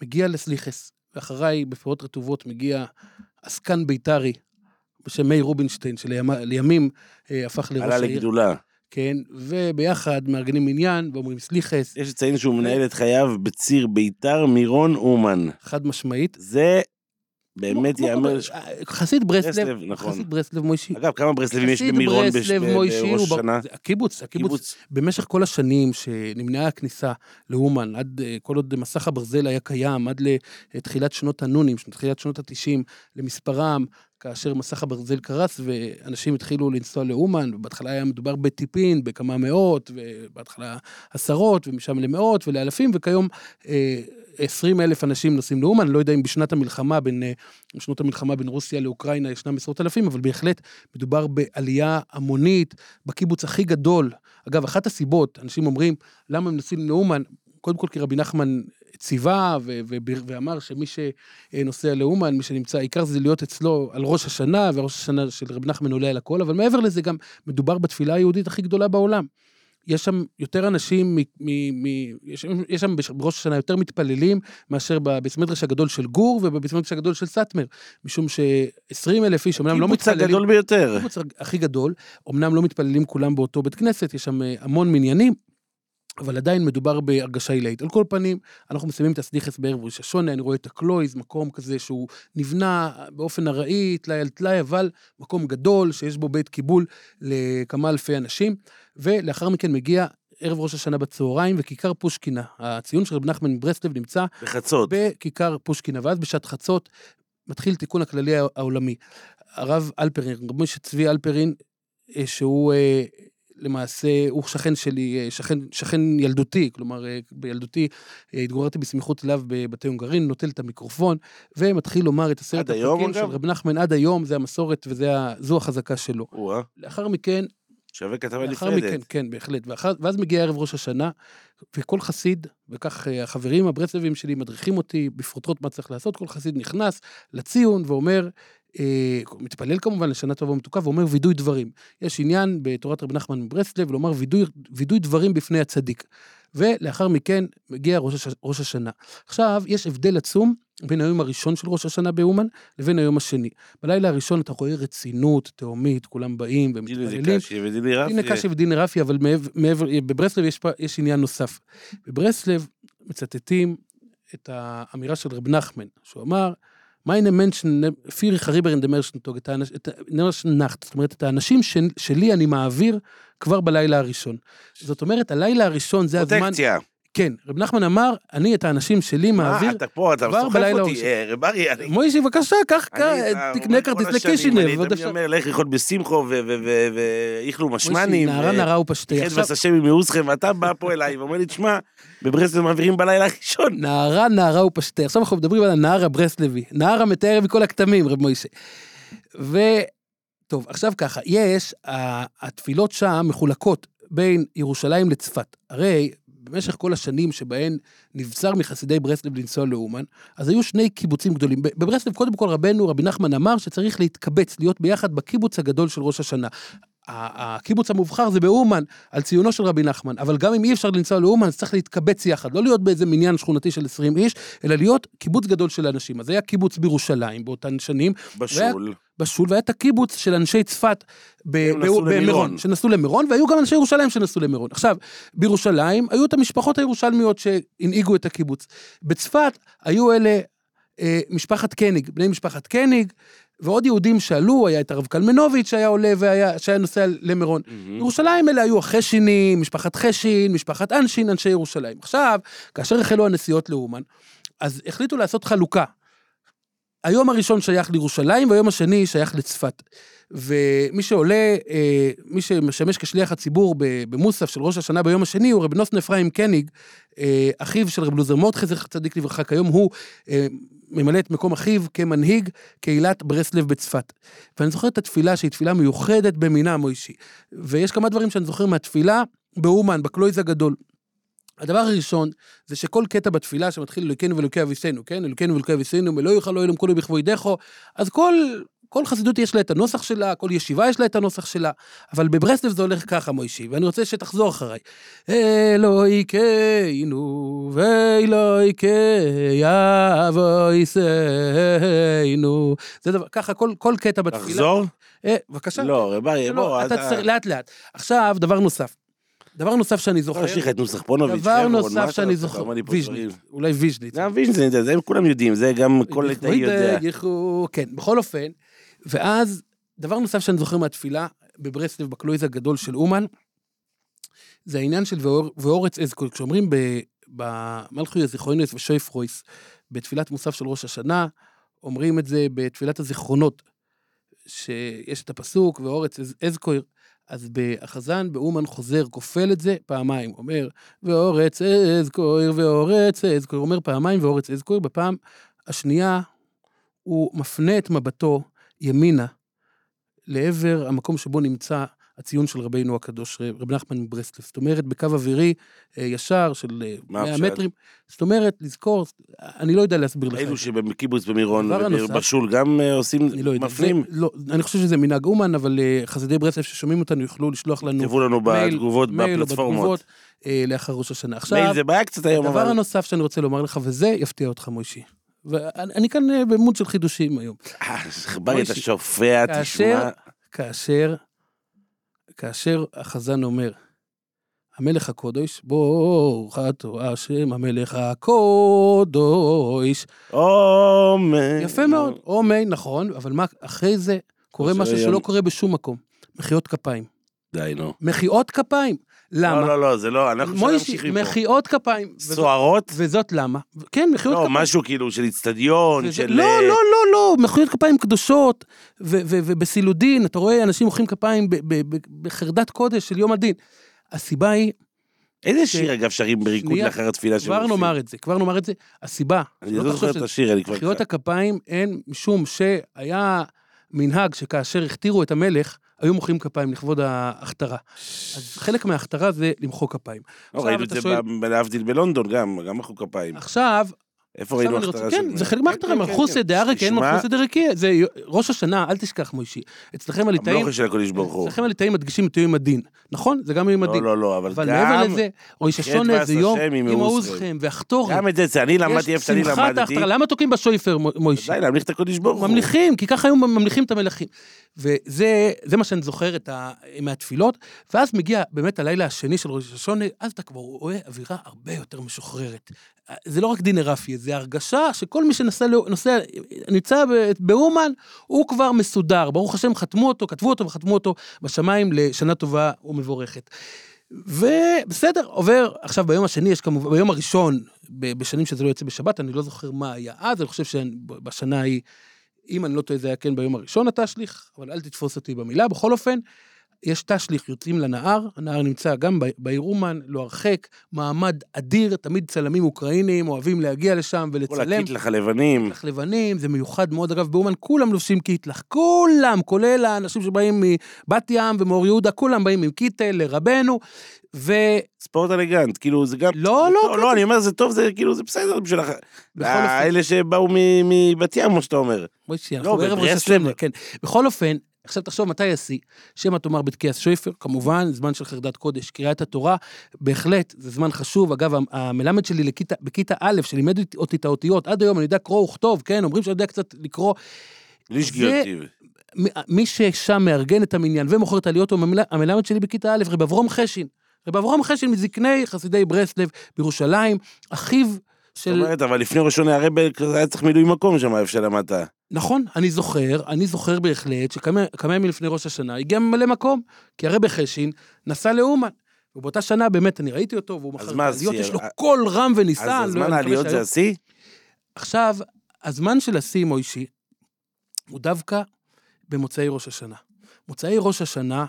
מגיע לסליחס, ואחריי בפאות רטובות מגיע עסקן בית"רי בשם מאיר רובינשטיין, שלימים אה, הפך לראש עלה העיר, לגדולה. כן, וביחד מארגנים עניין ואומרים סליחס, יש לציין שהוא מנהל את חייו בציר ביתר מירון אומן. חד משמעית. זה באמת. כמו- חסיד ברסלב, נכון. חסיד ברסלב מוישי. אגב, כמה ברסלבים יש במירון בראש השנה? הקיבוץ, הקיבוץ קיבוץ. במשך כל השנים שנמנעה הכניסה לאומן, עד אה, כל עוד מסך הברזל היה קיים, עד לתחילת שנות הנונים, תחילת שנות התשעים, למספרם, כאשר מסך הברזל קרס ואנשים התחילו לנסוע לאומן, ובהתחלה היה מדובר בטיפין, בכמה מאות, ובהתחלה עשרות, ומשם למאות ולאלפים, וכיום אה, 20 אלף אנשים נוסעים לאומן, לא יודע אם בשנת המלחמה, בין אה, שנות המלחמה בין רוסיה לאוקראינה ישנם עשרות אלפים, אבל בהחלט מדובר בעלייה המונית בקיבוץ הכי גדול. אגב, אחת הסיבות, אנשים אומרים, למה הם נוסעים לאומן? קודם כל כי רבי נחמן ציווה ו- ו- ואמר שמי שנוסע לאומן, מי שנמצא, העיקר זה להיות אצלו על ראש השנה, וראש השנה של רבי נחמן עולה על הכל, אבל מעבר לזה גם מדובר בתפילה היהודית הכי גדולה בעולם. יש שם יותר אנשים, מ, מ, מ, יש, שם- יש שם בראש השנה יותר מתפללים מאשר בבית מדרש הגדול של גור ובבית מדרש הגדול של סאטמר, משום ש-20 אלף איש אמנם לא הקיבוץ מתפללים. הגדול ביותר. הקיבוץ הכי גדול, אמנם לא מתפללים כולם באותו בית כנסת, יש שם אה, המון מניינים, אבל עדיין מדובר בהרגשה עילאית. על כל פנים, אנחנו מסיימים את הסדיחס בערב ראש השונה, אני רואה את הקלויז, מקום כזה שהוא נבנה באופן ארעי, טלאי על טלאי, אבל מקום גדול, שיש בו בית קיבול לכמה אלפי אנשים, ולאחר מכן מגיע ערב ראש השנה בצהריים וכיכר פושקינה. הציון של רב נחמן מברסלב נמצא בחצות. בכיכר פושקינה, ואז בשעת חצות מתחיל תיקון הכללי העולמי. הרב אלפרין, רב משה צבי אלפרין, אה, שהוא אה, למעשה, הוא שכן שלי, אה, שכן, שכן ילדותי, כלומר, אה, בילדותי אה, התגוררתי בסמיכות אליו בבתי הונגרין, נוטל את המיקרופון, ומתחיל לומר את עשרת היום, הפרקים של? רב נחמן עד היום, זה המסורת וזו החזקה שלו. או-אה, לאחר מכן, שווה כתבה לאחר מכן, נפרדת. כן, בהחלט. ואחר, ואז מגיע ערב ראש השנה, וכל חסיד, וכך אה, החברים הברסלבים שלי מדריכים אותי בפרוטרוט מה צריך לעשות, כל חסיד נכנס לציון ואומר, אה, מתפלל כמובן לשנה טובה ומתוקה, ואומר וידוי דברים. יש עניין בתורת רבי נחמן מברסלב לומר וידוי, וידוי דברים בפני הצדיק. ולאחר מכן מגיע ראש, הש, ראש השנה. עכשיו, יש הבדל עצום בין היום הראשון של ראש השנה באומן לבין היום השני. בלילה הראשון אתה רואה רצינות תהומית, כולם באים ומתפללים. קשי ודילי רפי. הנה קשי ודינה רפי, אבל מעבר, מעבר, בברסלב יש, פה- יש עניין נוסף. בברסלב מצטטים את האמירה של רב נחמן, שהוא אמר, מיינה מנשן פירי חריבר אין דמרשנטוג, את האנש- את נארשנאכט, זאת אומרת, את האנשים של- שלי אני מעביר כבר בלילה הראשון. זאת אומרת, הלילה הראשון זה הזמן, פרוטקציה. כן, רב נחמן אמר, אני את האנשים שלי מעביר, מה, אתה פה, אתה כבר סוחף בלילה אותי. הראשון. אה, רב ארי, אני... מוישי, בבקשה, קח, אני, אה, תקנה כרטיס לקישינב, אני תמיד בבקשה. אומר, לך ללכות בשמחו ואיכלו מוישי, משמנים. נערה ו- נערה ופשטי. בס השם ימאוסכם, ואתה בא פה אליי ואומר לי, תשמע, בברסלב מעבירים בלילה הראשון. נערה, נערה ופשטה. עכשיו אנחנו מדברים על הנער הברסלבי. נער המתאר מכל הכתמים, רב מוישה. טוב, עכשיו ככה, יש, התפילות שם מחולקות בין ירושלים לצפת. הרי במשך כל השנים שבהן נבצר מחסידי ברסלב לנסוע לאומן, אז היו שני קיבוצים גדולים. בברסלב, קודם כל, רבנו, רבי נחמן אמר שצריך להתקבץ, להיות ביחד בקיבוץ הגדול של ראש השנה. הקיבוץ המובחר זה באומן, על ציונו של רבי נחמן, אבל גם אם אי אפשר לנסוע לאומן, אז צריך להתקבץ יחד, לא להיות באיזה מניין שכונתי של 20 איש, אלא להיות קיבוץ גדול של אנשים. אז היה קיבוץ בירושלים באותן שנים, בשול. בשול, והיה את הקיבוץ של אנשי צפת. במירון, שנסעו למירון, והיו גם אנשי ירושלים שנסעו למירון. עכשיו, בירושלים היו את המשפחות הירושלמיות שהנהיגו את הקיבוץ. בצפת היו אלה אה, משפחת קניג, בני משפחת קניג, ועוד יהודים שעלו, היה את הרב קלמנוביץ' שהיה עולה והיה, שהיה נוסע למירון. מהמם. ירושלים אלה היו החשינים, משפחת חשין, משפחת אנשין, אנשי ירושלים. עכשיו, כאשר החלו הנסיעות לאומן, אז החליטו לעשות חלוקה. היום הראשון שייך לירושלים והיום השני שייך לצפת. ומי שעולה, אה, מי שמשמש כשליח הציבור במוסף של ראש השנה ביום השני הוא רב נוסן אפרים קניג, אה, אחיו של רב לוזר מורדכי זכר צדיק לברכה, כיום הוא אה, ממלא את מקום אחיו כמנהיג קהילת ברסלב בצפת. ואני זוכר את התפילה שהיא תפילה מיוחדת במינה, מוישי. ויש כמה דברים שאני זוכר מהתפילה באומן, בקלויז הגדול. הדבר הראשון זה שכל קטע בתפילה שמתחיל אלוקינו ואלוקי אביסנו, כן? אלוקינו ואלוקי אביסנו, מלא יוכל אלוהים כולו בכבוד דכו, אז כל, כל חסידות יש לה את הנוסח שלה, כל ישיבה יש לה את הנוסח שלה, אבל בברסלב זה הולך ככה, מוישי, ואני רוצה שתחזור אחריי. אלוהיכנו ואלוהיקי אבויסנו. זה דבר, ככה כל, כל קטע בתפילה. תחזור? אה, בבקשה. לא, רב אריה, לא, בוא, אתה צריך לאט לאט. עכשיו, דבר נוסף. דבר נוסף שאני זוכר, להשליך את נוסח פונוביץ', דבר נוסף שאני? זוכר, ויז'ניץ. אולי ויז'ניץ. גם ויז'ניץ, זה כולם יודעים, זה גם כל ליטאי יודע. כן, בכל אופן, ואז, דבר נוסף שאני זוכר מהתפילה, בברסלב, בקלויז הגדול של אומן, זה העניין של ואור- ואורץ אזכויר. כשאומרים במלכויס זיכרוינס ושויפרויס, בתפילת מוסף של ראש השנה, אומרים את זה בתפילת הזיכרונות, שיש את הפסוק, ואורץ אז- אזכויר, אז החזן באומן חוזר, כופל את זה פעמיים, אומר, ואורץ אזכויר, ואורץ אזכויר, אומר פעמיים ואורץ אזכויר, בפעם השנייה הוא מפנה את מבטו ימינה, לעבר המקום שבו נמצא הציון של רבינו הקדוש, רב נחמן מברסלב. זאת אומרת, בקו אווירי אה, ישר של אה, מה 100 עכשיו? מטרים. זאת אומרת, לזכור, אני לא יודע להסביר לך. זה. שבקיבוץ במירון ובשול גם אה, עושים, לא. מפנים? לא, אני חושב שזה מנהג אומן, אבל אה, חסידי ברסלב ששומעים אותנו יוכלו לשלוח לנו תכתבו לנו מייל- בתגובות מייל או בפלטפורמות. בתגובות, אה, לאחר ראש השנה. עכשיו, מייל זה בעיה קצת היום, הדבר אבל... הנוסף שאני רוצה לומר לך, וזה יפתיע אותך, מוישי. ואני אני כאן אה, במוד של חידושים היום. אה, חברי, אתה שופע, כאשר, תשמע. כאשר, כאשר החזן אומר, המלך הקודש, ברוך אתה השם המלך הקודש. עומר. יפה מאוד, עומי, נכון, אבל מה, אחרי זה קורה משהו שלא קורה בשום מקום. מחיאות כפיים. די, נו. מחיאות כפיים. למה? לא, לא, לא, זה לא, אנחנו אפשר מוישי, להמשיך מפה. מחיאות כפיים. וזאת- סוערות? וזאת למה? כן, מחיאות לא, כפיים. משהו כאילו של איצטדיון, של... לא, אה, לא, לא, לא, מחיאות כפיים קדושות, ובסילודין, אתה רואה אנשים מוחאים כפיים בחרדת קודש של יום הדין. הסיבה היא, איזה שיר, אגב, שרים בריקוד שנייה, לאחר התפילה של כבר? נאמר את זה, כבר נאמר את זה, הסיבה, אני לא זוכר את השיר, אני כבר... מחיאות הכפיים הן משום שהיה מנהג שכאשר הכתירו את המלך, היו מוחאים כפיים לכבוד ההכתרה. אז חלק מההכתרה זה למחוא כפיים. לא, ראינו את זה שואל- להבדיל בלונדון גם, גם מחאו כפיים. עכשיו, איפה ראינו הכתרה כן, של... זה חלק מההכתרה, כן, כן, מלכוס כן. דארק, אין תשמע, מלכוס דרקי, זה ראש השנה, אל תשכח מוישי. אצלכם הליטאים, המלוכה של הקודש ברוך הוא. אצלכם הליטאים מדגישים את יום הדין, נכון? זה גם יום לא, הדין. לא, לא, אבל אבל גם... מעבר לזה, השונה ועש זה יום עם. מעוזכם והחתורים. גם את זה, אני למדתי איפה שאני למדתי. למה תוקעים בשויפר, מו- מוישי? די, להמליך את הקודש ברוך הוא. ממליכים, כי ככה היו ממליכים את המלכים. וזה זה מה שאני זוכר מהתפילות, ואז מגיע באמת הלילה השני של ראש השונה, אז אתה כבר רואה אווירה הרבה יותר משוחררת. זה לא רק דינר רפי, זה הרגשה שכל מי שנוסע, נוסע, נמצא באומן, הוא כבר מסודר. ברוך השם, חתמו אותו, כתבו אותו וחתמו אותו בשמיים לשנה טובה ומבורכת. ובסדר, עובר, עכשיו ביום השני יש כמובן, ביום הראשון, בשנים שזה לא יוצא בשבת, אני לא זוכר מה היה אז, אני חושב שבשנה ההיא, אם אני לא טועה זה היה כן ביום הראשון התשליך, אבל אל תתפוס אותי במילה, בכל אופן, יש תשליך, יוצאים לנהר, הנהר נמצא גם בעיר אומן, לא הרחק, מעמד אדיר, תמיד צלמים אוקראינים אוהבים להגיע לשם כל ולצלם. הקיטלח הלבנים. קיטלח לבנים, זה מיוחד מאוד, אגב, באומן כולם לובשים קיטלח, כולם, כולל האנשים שבאים מבת ים ומאור יהודה, כולם באים עם קיטל לרבנו, ו... ספורט אלגנט, כאילו זה גם... לא, לא, לא, לא, אני אומר זה טוב, זה כאילו זה בסדר בשביל הח... האלה שבאו מבת ים, כמו שאתה אומר. לא, בברסלב- כן. בכל אופן, עכשיו תחשוב מתי השיא, שמא תאמר בתקיעת שויפר, כמובן, זמן של חרדת קודש, קריאת התורה, בהחלט, זה זמן חשוב. אגב, המלמד שלי לכיתה, בכיתה א', שלימד אותי את האותיות, עד היום אני יודע קרוא וכתוב, כן, אומרים שאני יודע קצת לקרוא. בלי. מ- מי ששם מארגן את המניין ומוכר את העליות הוא המל- המלמד שלי בכיתה א', רב אברום חשין. רב אברום חשין מזקני חסידי ברסלב בירושלים, אחיו זאת של... אומרת, אבל לפני ראשון הרבי כזה היה צריך מילוי מקום שם, איפה שלמדת. נכון, אני זוכר, אני זוכר בהחלט שכמה כמה ימים לפני ראש השנה הגיע ממלא מקום, כי הרבי חשין נסע לאומן. ובאותה שנה באמת אני ראיתי אותו, והוא מכר את העליות? יש לו קול רם ונישא. אז לא- הזמן מקווה העליות זה השיא? עכשיו, הזמן של השיא מוישי הוא דווקא במוצאי ראש השנה. מוצאי ראש השנה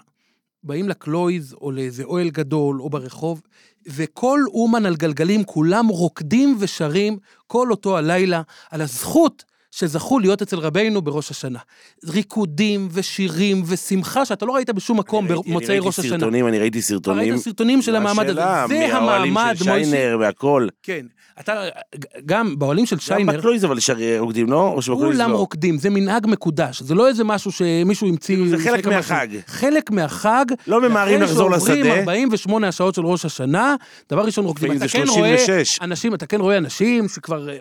באים לקלויז או לאיזה אוהל גדול או ברחוב, וכל אומן על גלגלים, כולם רוקדים ושרים כל אותו הלילה על הזכות שזכו להיות אצל רבינו בראש השנה. ריקודים ושירים ושמחה שאתה לא ראית בשום מקום אני ראיתי- במוצאי אני ראש ראיתי השנה. סרטונים, אני ראיתי סרטונים. ראית סרטונים של המעמד הזה. זה המעמד, של. שיינר והכל. כן. אתה, גם באוהלים של גם שיינר, בקלויז אבל שר- רוקדים, לא? או שבקלויז כולם לא? רוקדים, זה מנהג מקודש, זה לא איזה משהו שמישהו המציא. זה חלק מהחג. חלק מהחג. לא ממהרים לחזור אחרי שעוברים לשדה. 48 השעות של ראש השנה, דבר ראשון רוקדים. אתה כן רואה 36. אנשים, אתה כן רואה אנשים שכבר אה,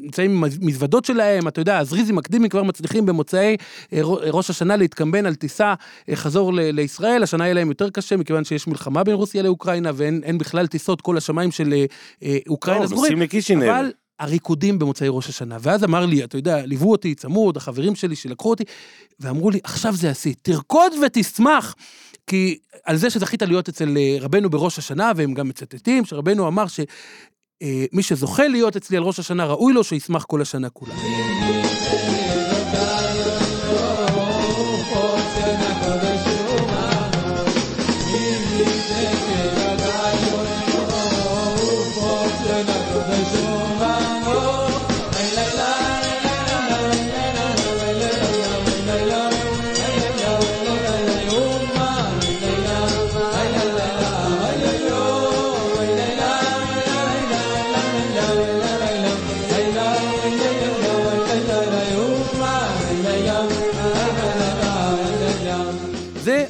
נמצאים עם מזוודות שלהם, אתה יודע, הזריזים מקדימים כבר מצליחים במוצאי אה, ר- ראש השנה להתקמבן על טיסה אה, חזור ל- לישראל, השנה יהיה להם יותר קשה מכיוון שיש מלחמה בין רוסיה לאוקראינה ואין אין בכלל טיסות, כל השמיים של אה, אה, אוקראינה טוב, סגורים. אבל הריקודים במוצאי ראש השנה. ואז אמר לי, אתה יודע, ליוו אותי צמוד, החברים שלי שלקחו אותי, ואמרו לי, עכשיו זה השיא, תרקוד ותשמח. כי על זה שזכית להיות אצל אה, רבנו בראש השנה, והם גם מצטטים, שרבנו אמר שמי שזוכה להיות אצלי על ראש השנה, ראוי לו שישמח כל השנה כולה.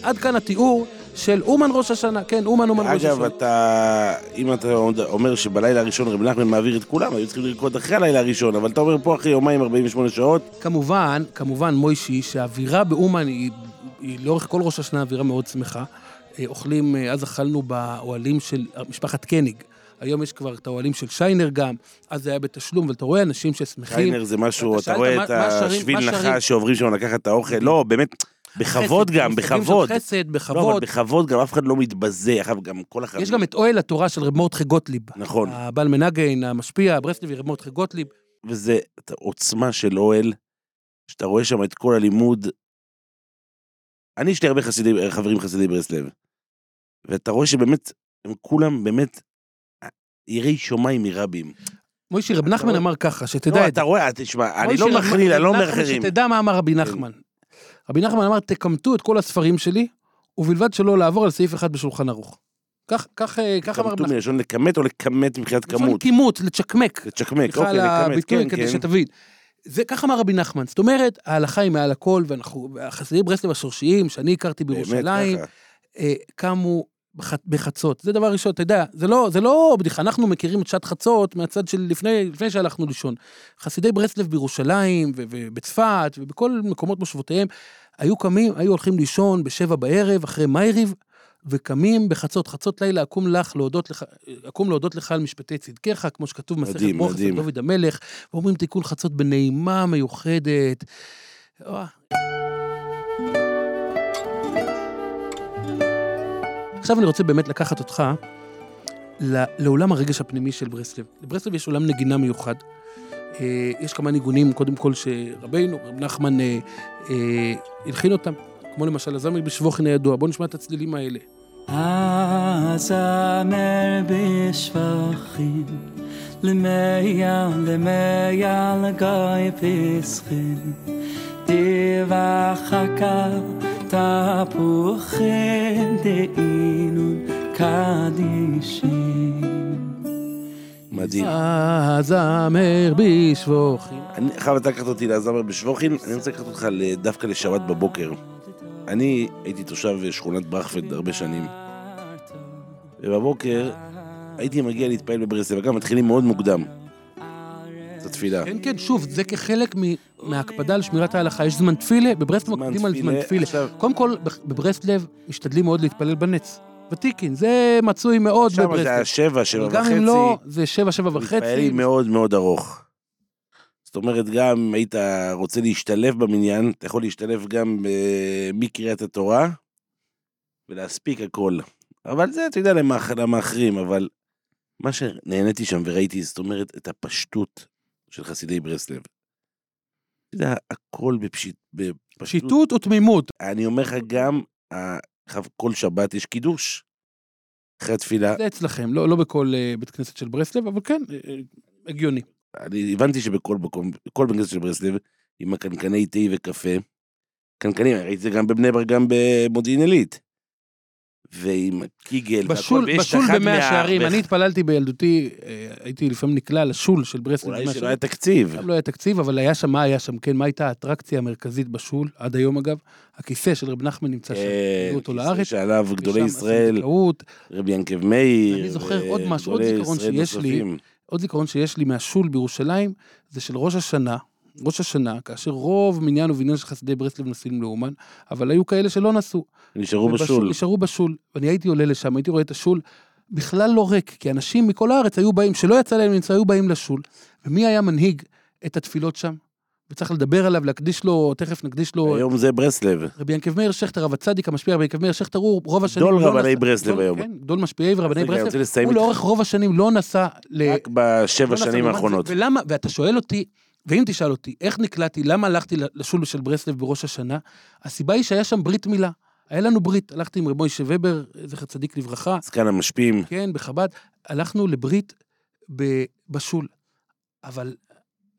עד כאן התיאור של אומן ראש השנה. כן, אומן אומן ראש אגב, השנה. אתה, אם אתה אומר שבלילה הראשון רב נחמן מעביר את כולם, היו צריכים לרקוד אחרי הלילה הראשון, אבל אתה אומר פה אחרי יומיים 48 שעות, כמובן, כמובן, מוישי, שהאווירה באומן היא, היא לאורך כל ראש השנה אווירה מאוד שמחה. אה, אוכלים, אה, אז אכלנו באוהלים של משפחת קניג. היום יש כבר את האוהלים של שיינר גם, אז זה היה בתשלום, ואתה רואה אנשים ששמחים. ריינר זה משהו, אתה רואה את השביל? נחש שעוברים שם לקחת את האוכל, לא, באמת, בכבוד חסד, גם, בכבוד. חסד, לא, אבל בכבוד. בכבוד גם אף אחד לא מתבזה, אגב, גם כל החברים. יש גם את אוהל התורה של רב מורדכי גוטליב. נכון, הבעל מנגן, המשפיע, הברסלבי, רב מורדכי גוטליב. וזה את העוצמה של אוהל, שאתה רואה שם את כל הלימוד. אני, יש לי הרבה חסידי, חברים חסידי ברסלב, ואתה רואה שבאמת, הם כולם באמת יראי שמיים מרבים. מוישי, רב נחמן? אמר ככה, שתדע לא, את זה. אתה רואה, תשמע, אני לא מכליל, אני לא אומר אחרים. שתדע מה אמר רבי. נחמן. רבי נחמן אמר, תקמטו את כל הספרים שלי, ובלבד שלא לעבור על סעיף אחד בשולחן ערוך. כך, כך, אה, כך אמר רבי נחמן. מלשון לכמת או לכמת מבחינת כמות. כימות, לצ'קמק. לצ'קמק, אוקיי, לכמת, הביטוי, כן, כדי כן. שתבין. זה ככה אמר רבי נחמן. זאת אומרת, ההלכה היא מעל הכל, ואנחנו, החסידי ברסלב השורשיים, שאני הכרתי בירושלים. אה, קמו בח- בחצות. זה דבר ראשון, אתה יודע, זה לא, זה לא בדיחה, אנחנו מכירים את שעת חצות מהצד של לפני, לפני שהלכנו לישון. חסידי ברסלב בירושלים ו- ובצפת ובכל מקומות מושבותיהם, היו קמים, היו הולכים לישון בשבע בערב, אחרי מייריב, וקמים בחצות, חצות לילה, אקום לך להודות לך, אקום להודות לך על משפטי צדקיך, כמו שכתוב במסכת אצל מדהים. דוד המלך, ואומרים תיקון חצות בנעימה מיוחדת. עכשיו אני רוצה באמת לקחת אותך לעולם הרגש הפנימי של ברסלב. לברסלב יש עולם נגינה מיוחד. אה, יש כמה ניגונים, קודם כל, שרבינו, רב נחמן, אה, אה, הלחין אותם, כמו למשל הזמר בשבוכין הידוע. בואו נשמע את הצלילים האלה. הזמר בשבחים, למיה למיה לגוי פסחים, דבחקה תפוחים דאינון קדישים. מדהים. הזמר בשבוכין. אני חייב אתה לקחת אותי לעזמר בשבוכין, אני רוצה לקחת אותך דווקא לשבת בבוקר. אני הייתי תושב שכונת ברכפלד הרבה שנים, ובבוקר הייתי מגיע להתפעל בברסלב, אגב, מתחילים מאוד מוקדם. את התפילה. כן, כן, שוב, זה כחלק מההקפדה על שמירת ההלכה. יש זמן תפילה, בברסלב מקפידים על זמן תפילה. עכשיו, קודם כל, בברסלב משתדלים מאוד להתפלל בנץ. ותיקין, זה מצוי מאוד שם זה בברסלב. היה שבע, שבע אבל גם וחצי. אם לא, זה שבע, שבע וחצי. מתפעלי מאוד מאוד ארוך. זאת אומרת, גם אם היית רוצה להשתלב במניין, אתה יכול להשתלב גם אה, מקריאת התורה ולהספיק הכל. אבל זה, אתה יודע, למאח- למאחרים, אבל מה שנהניתי שם וראיתי, זאת אומרת, את הפשטות של חסידי ברסלב. אתה יודע, הכל בפשיט, בפשטות. שיטוט ותמימות. אני אומר לך, גם ה- כל שבת יש קידוש. אחרי התפילה, זה אצלכם, לא, לא בכל אה, בית כנסת של ברסלב, אבל כן, אה, אה, הגיוני. אני הבנתי שבכל מקום, בכל בית כנסת של ברסלב, עם הקנקני תה וקפה, קנקנים, ראיתי את זה גם בבני ברק, גם במודיעין עילית. ועם קיגל, והכל, בשול, ויש בשול במאה מה- שערים, ואח- אני התפללתי בילדותי, אה, הייתי לפעמים נקלע לשול של ברסלב. אולי שלא. היה תקציב. לא היה תקציב, אבל היה שם, מה היה שם, כן, מה הייתה האטרקציה המרכזית בשול, עד היום אגב? הכיסא של רב נחמן נמצא שם. כן, הביאו אותו כיסא לארץ. שעליו גדולי ישראל. רבי ינקב מאיר. אני זוכר עוד משהו, עוד זיכרון שיש לי. עוד זיכרון שיש לי מהשול בירושלים, זה של ראש השנה, ראש השנה, כאשר רוב מניין ובניין של חסידי ברסלב נוסעים לאומן, אבל היו כאלה שלא נסעו. נשארו בשול. נשארו בשול. ואני הייתי עולה לשם, הייתי רואה את השול בכלל לא ריק, כי אנשים מכל הארץ היו באים, שלא יצא להם לנסוע, היו באים לשול. ומי היה מנהיג את התפילות שם? וצריך לדבר עליו, להקדיש לו, תכף נקדיש לו, היום זה ברסלב. רבי ינקב מאיר שכטר, רב הצדיק המשפיע, רבי ינקב מאיר שכטר, הוא רוב השנים גדול לא רבני נסע- ברסלב היום. כן, גדול משפיעי ורבני ברסלב. הוא. לאורך רוב השנים לא נסע ל... רק בשבע לא שנים. האחרונות. ולמה, ואתה שואל אותי, ואם תשאל אותי, איך נקלעתי, למה הלכתי לשול של ברסלב בראש השנה? הסיבה היא שהיה שם ברית מילה. היה לנו ברית, הלכתי עם רב מוישה ובר, זכר צדיק לברכה, זקן המשפיעים. כן, בחב"ד, הלכנו לברית ב- בשול. אבל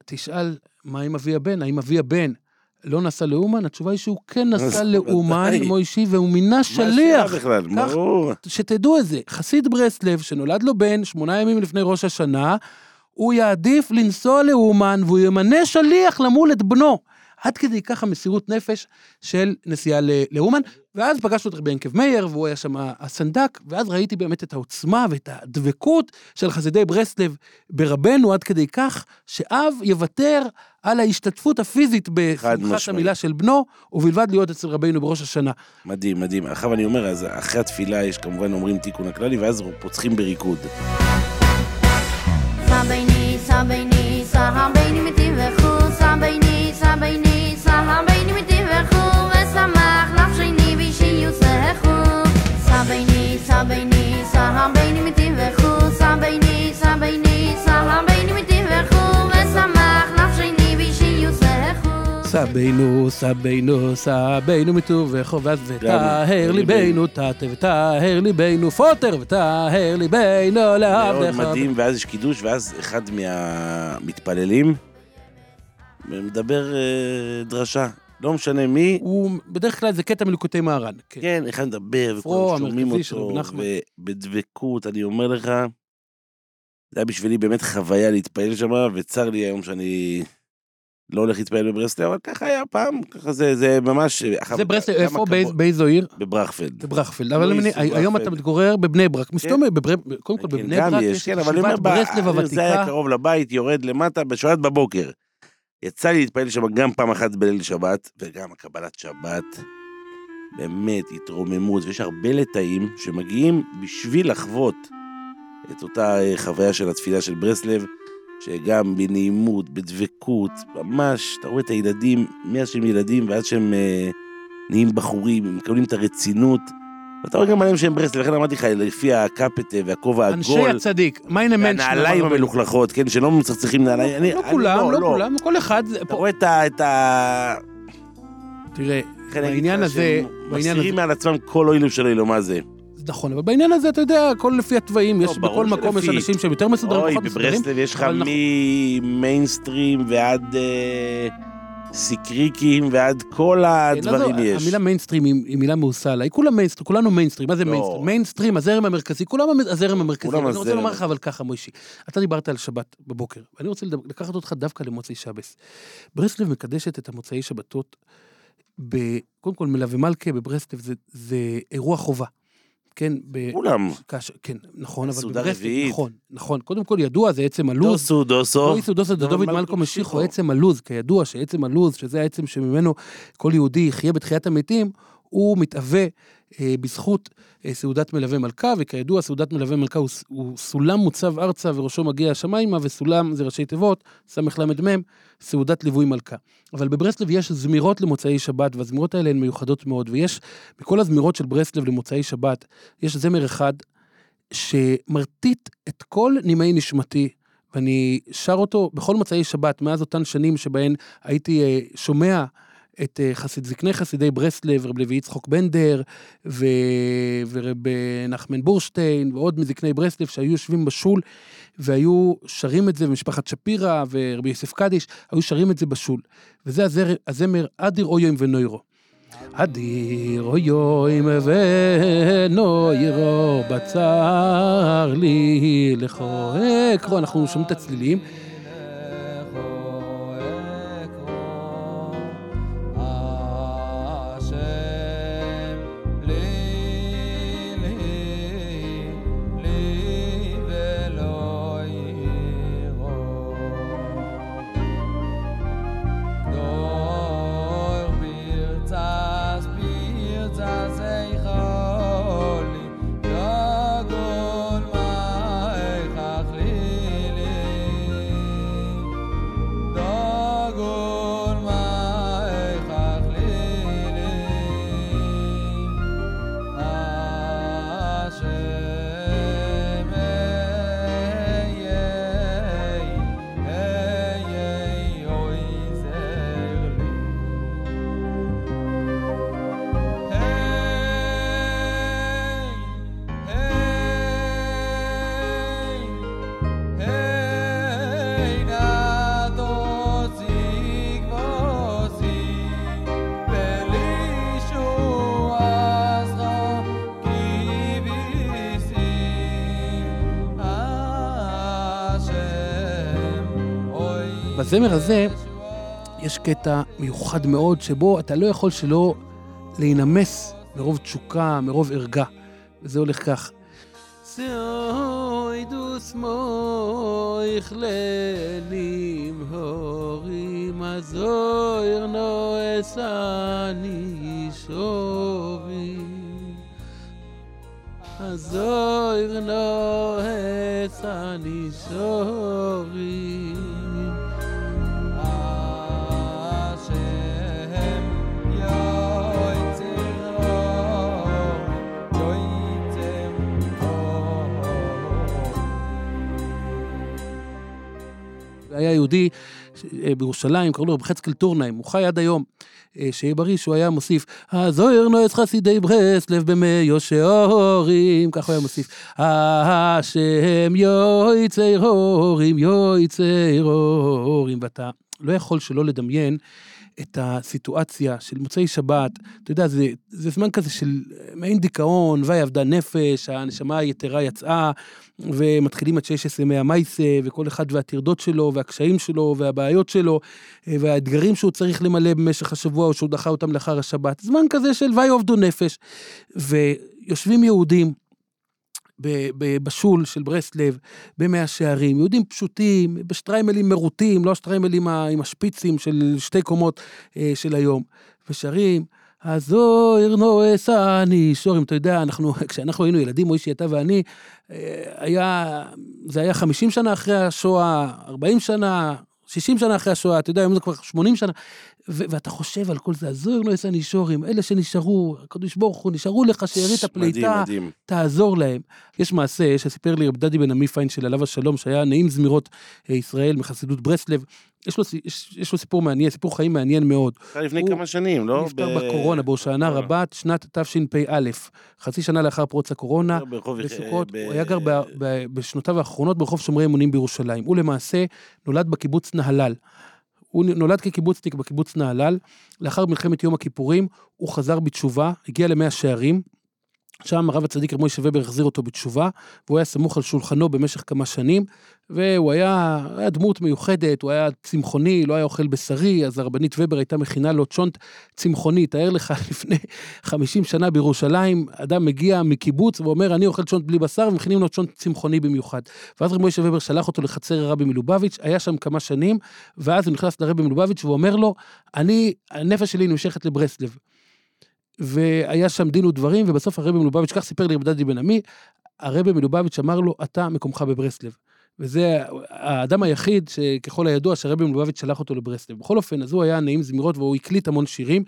תשאל, מה עם אבי הבן? האם אבי הבן לא נסע לאומן? התשובה היא שהוא כן נסע לאומן. מוישי, והוא מינה מה שליח. בכלל, כך- ברור. שתדעו את זה, חסיד ברסלב, שנולד לו בן שמונה ימים לפני ראש השנה, הוא יעדיף לנסוע לאומן והוא ימנה שליח למול את בנו. עד כדי ככה מסירות נפש של נסיעה לאומן, ואז פגשנו את רבי ינקב מאיר, והוא היה שם הסנדק, ואז ראיתי באמת את העוצמה ואת הדבקות של חסידי ברסלב ברבנו, עד כדי כך שאב יוותר על ההשתתפות הפיזית בשמחת. המילה של בנו, ובלבד להיות אצל רבינו בראש השנה. מדהים, מדהים. עכשיו אני אומר, אז אחרי התפילה יש כמובן אומרים תיקון הכללי, ואז פוצחים בריקוד. Sampai ni saham סבינו, סבינו, סבינו מטובחו, ואז וטהר ליבנו, תתה וטהר ליבנו, פוטר וטהר ליבנו מאוד לעבדך. מדהים, ואז יש קידוש, ואז אחד מהמתפללים מדבר אה, דרשה. לא משנה מי, הוא, בדרך כלל זה קטע מליקוטי מהר"ן. כן. כן, אחד מדבר, וכולם שומעים אותו. ובדבקות, אני אומר לך, זה היה בשבילי באמת חוויה להתפעל שם, וצר לי היום שאני לא הולך להתפעל בברסלב, אבל ככה היה פעם, ככה זה, זה ממש... זה ברסלב, איפה? באיזו עיר? בברכפלד. בברכפלד. אבל היום. אתה מתגורר בבני ברק. מסתובב, בבר- קודם כל כן, בבני ברק יש, יש כן, ישיבת ברסלב ב- זה היה הוותיקה. קרוב לבית, יורד למטה, בשבת בבוקר. יצא לי להתפעל שם גם פעם אחת בליל שבת, וגם הקבלת שבת. באמת, התרוממות, ויש הרבה לטאים שמגיעים בשביל לחוות את אותה אה, חוויה של התפילה של ברסלב, שגם בנעימות, בדבקות, ממש, אתה רואה את הילדים, מאז שהם ילדים ועד שהם אה, נהיים בחורים, הם מקבלים את הרצינות. ואתה רואה גם עליהם שהם ברסלב, לכן אמרתי לך, לפי הקפטה והכובע אנשי העגול, הצדיק, מיינה מנש. והנעליים המלוכלכות, כן, שלא מצחצחים נעליים. אני- לא כולם, לא כולם, כל אחד. אתה פה- רואה את ה... את ה... תראה, בעניין הזה, בעניין מסירים הזה, מעל עצמם כל אוילם של אלו, מה זה? נכון, אבל בעניין הזה, אתה יודע, הכל לפי התוואים, יש לא, בכל מקום יש. אנשים שהם יותר מסודרים, אוי, פחות מסודרים. בברסלב יש לך אבל נכון. ממיינסטרים ועד אה, סיקריקים ועד כל הדברים כן, יש. המילה מיינסטרים היא היא מילה מאוסה עליי, כולם מיינסטרים, כולנו מיינסטרים, מה זה לא. מיינסטרים? מיינסטרים, הזרם המרכזי, כולם הזרם המרכזי. כולם אני רוצה. לומר לך אבל ככה, מוישי, אתה דיברת על שבת בבוקר, ואני רוצה לקחת אותך דווקא למוצאי שבס. ברסלב מקדשת את המוצאי שבתות, ב- קודם כל מלווה מלכה בברסלב זה- זה אירוע חובה. כן, ב... כולם. כאשר, כן, נכון, אבל סעודה רביעית. נכון, נכון, קודם כל ידוע, זה עצם הלוז, דוסו, דוסו. דא היא סעודוסו דדוד מלכו מלכו משיחו. עצם הלוז, כידוע שעצם הלוז, שזה העצם שממנו כל יהודי יחיה בתחיית המתים, הוא מתהווה אה, בזכות אה, סעודת מלווה מלכה, וכידוע סעודת מלווה מלכה הוא, הוא סולם מוצב ארצה וראשו מגיע השמיימה, וסולם זה ראשי תיבות, סל"מ, סעודת ליווי מלכה. אבל בברסלב יש זמירות למוצאי שבת, והזמירות האלה הן מיוחדות מאוד, ויש, מכל הזמירות של ברסלב למוצאי שבת, יש זמר אחד שמרטיט את כל נימי נשמתי, ואני שר אותו בכל מוצאי שבת, מאז אותן שנים שבהן הייתי אה, שומע את אה, חסיד, זקני חסידי ברסלב, רב לוי יצחוק בנדר, ו... ורב אה, נחמן בורשטיין, ועוד מזקני ברסלב שהיו יושבים בשול, והיו שרים את זה, ומשפחת שפירא ורבי יוסף קדיש, היו שרים את זה בשול. וזה הזר, הזמר אדיר אויום ונוירו. אדיר אויום ונוירו בצר לי לכו אקרו, אנחנו שומעים את הצלילים. בזמר הזה יש קטע מיוחד מאוד שבו אתה לא יכול שלא להינמס מרוב תשוקה, מרוב ערגה. וזה הולך כך. שאוי דוס מויך לנים הורים הזויר נועס אני שובים הזויר נועס אני היה יהודי אה, בירושלים, קראו לו רב חצקאל טורנהיים, הוא חי עד היום. אה, שיהיה בריא, שהוא היה מוסיף, הזוהר נועץ חסידי ברסלב במי יושעורים, כך הוא היה מוסיף, השם יועצי הורים, יועצי הורים, ואתה לא יכול שלא לדמיין את הסיטואציה של מוצאי שבת, אתה יודע, זה, זה זמן כזה של מעין דיכאון, ויעבדה נפש, הנשמה היתרה יצאה, ומתחילים עד 16 ימי המייסה, וכל אחד והטרדות שלו, והקשיים שלו, והבעיות שלו, והאתגרים שהוא צריך למלא במשך השבוע, או שהוא דחה אותם לאחר השבת. זמן כזה של ויעבדו נפש. ויושבים יהודים, בשול של ברסלב, במאה שערים, יהודים פשוטים, בשטריימלים מרוטים, לא השטריימלים עם השפיצים של שתי קומות אה, של היום, ושרים, הזוהר נועס אני שורים, אתה יודע, אנחנו, כשאנחנו היינו ילדים, מוישי, אתה ואני, אה, היה, זה היה 50 שנה אחרי השואה, 40 שנה, 60 שנה אחרי השואה, אתה יודע, היום זה כבר 80 שנה, ואתה חושב על כל זה, עזור לו איזה נישורים, אלה שנשארו, הקדוש ברוך הוא, נשארו לך שארית הפליטה. תעזור להם. יש מעשה שסיפר לי רב דדי בן עמי פיינשל, עליו השלום, שהיה נעים זמירות אה, ישראל מחסידות ברסלב. יש לו, יש, יש לו סיפור מעניין, סיפור חיים מעניין מאוד. לפני הוא, כמה שנים, לא? נפטר ב... בקורונה, בהושענא אה. רבת, שנת תשפ"א, חצי שנה לאחר פרוץ הקורונה, בסוכות, ב... הוא היה גר ב... ב... בשנותיו האחרונות ברחוב שומרי אמונים בירושלים. הוא למעשה נולד בקיבוץ נהלל. הוא נולד כקיבוצניק בקיבוץ נהלל, לאחר מלחמת יום הכיפורים הוא חזר בתשובה, הגיע למאה שערים, שם הרב הצדיק רב מוישה ובר החזיר אותו בתשובה, והוא היה סמוך על שולחנו במשך כמה שנים, והוא היה, היה דמות מיוחדת, הוא היה צמחוני, לא היה אוכל בשרי, אז הרבנית ובר הייתה מכינה לו צ'ונט צמחוני. תאר לך, לפני 50 שנה בירושלים, אדם מגיע מקיבוץ ואומר, אני אוכל צ'ונט בלי בשר, ומכינים לו צ'ונט צמחוני במיוחד. ואז רב מוישה ובר שלח אותו לחצר הרבי מלובביץ', היה שם כמה שנים, ואז הוא נכנס לרבי מלובביץ' ואומר לו, אני, הנפש שלי נמשכת לברסלב. והיה שם דין ודברים, ובסוף הרבי מלובביץ', כך סיפר לי רב דדי בן עמי, הרבי מלובביץ' אמר לו, אתה מקומך בברסלב. וזה האדם היחיד שככל הידוע שהרבי מלובביץ' שלח אותו לברסלב. בכל אופן, אז הוא היה נעים זמירות והוא הקליט המון שירים,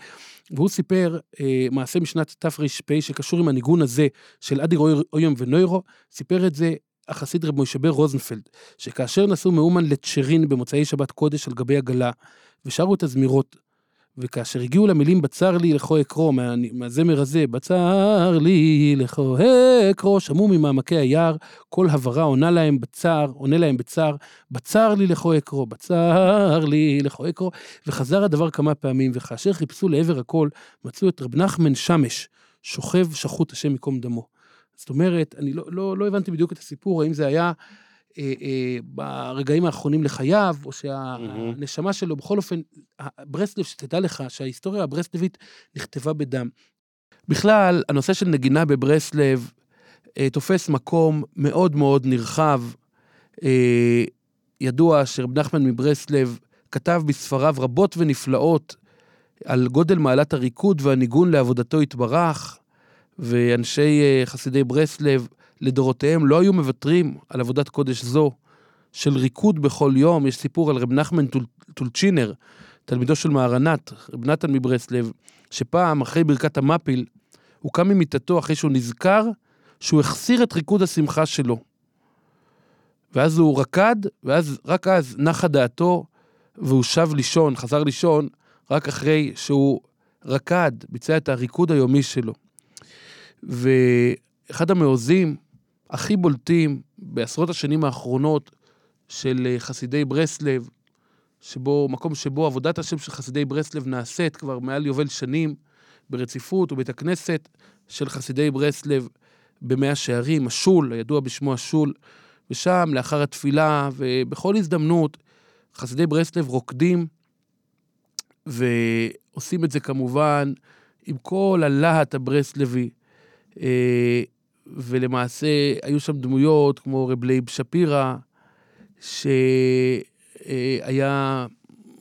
והוא סיפר אה, מעשה משנת תר"פ שקשור עם הניגון הזה של אדיר אוים ונוירו, סיפר את זה החסיד רב בר רוזנפלד, שכאשר נסעו מאומן לצ'רין במוצאי שבת קודש על גבי עגלה, ושרו את הזמירות וכאשר הגיעו למילים בצר לי לכו אקרו, מה, מהזמר הזה, בצר לי לכו אקרו, שמעו ממעמקי היער, כל הברה עונה להם בצר, עונה להם בצר, בצר לי לכו אקרו, בצר לי לכו אקרו, וחזר הדבר כמה פעמים, וכאשר חיפשו לעבר הכל, מצאו את רב נחמן שמש, שוכב שחוט השם ייקום דמו. זאת אומרת, אני לא, לא, לא הבנתי בדיוק את הסיפור, האם זה היה... אה, אה, ברגעים האחרונים לחייו, או שהנשמה שלו, בכל אופן, ברסלב, שתדע לך שההיסטוריה הברסלבית נכתבה בדם. בכלל, הנושא של נגינה בברסלב אה, תופס מקום מאוד מאוד נרחב. ידוע שרב נחמן מברסלב כתב בספריו רבות ונפלאות על גודל מעלת הריקוד והניגון לעבודתו יתברך, ואנשי חסידי ברסלב לדורותיהם לא היו מוותרים על עבודת קודש זו של ריקוד בכל יום. יש סיפור על רב נחמן טול, טולצ'ינר, תלמידו של מהרנת, רב נתן מברסלב, שפעם, אחרי ברכת המפיל, הוא קם ממיטתו אחרי שהוא נזכר שהוא החסיר את ריקוד השמחה שלו. ואז הוא רקד, ואז רק אז נחה דעתו, והוא שב לישון, חזר לישון, רק אחרי שהוא רקד, ביצע את הריקוד היומי שלו. ואחד המעוזים הכי בולטים בעשרות השנים האחרונות של אה, חסידי ברסלב, שבו, מקום שבו עבודת השם של חסידי ברסלב נעשית כבר מעל יובל שנים ברציפות, ובית הכנסת של חסידי ברסלב במאה שערים, השול, הידוע בשמו השול, ושם לאחר התפילה ובכל הזדמנות חסידי ברסלב רוקדים ועושים את זה כמובן עם כל הלהט הברסלבי. ולמעשה היו שם דמויות כמו רב לייב שפירא, שהיה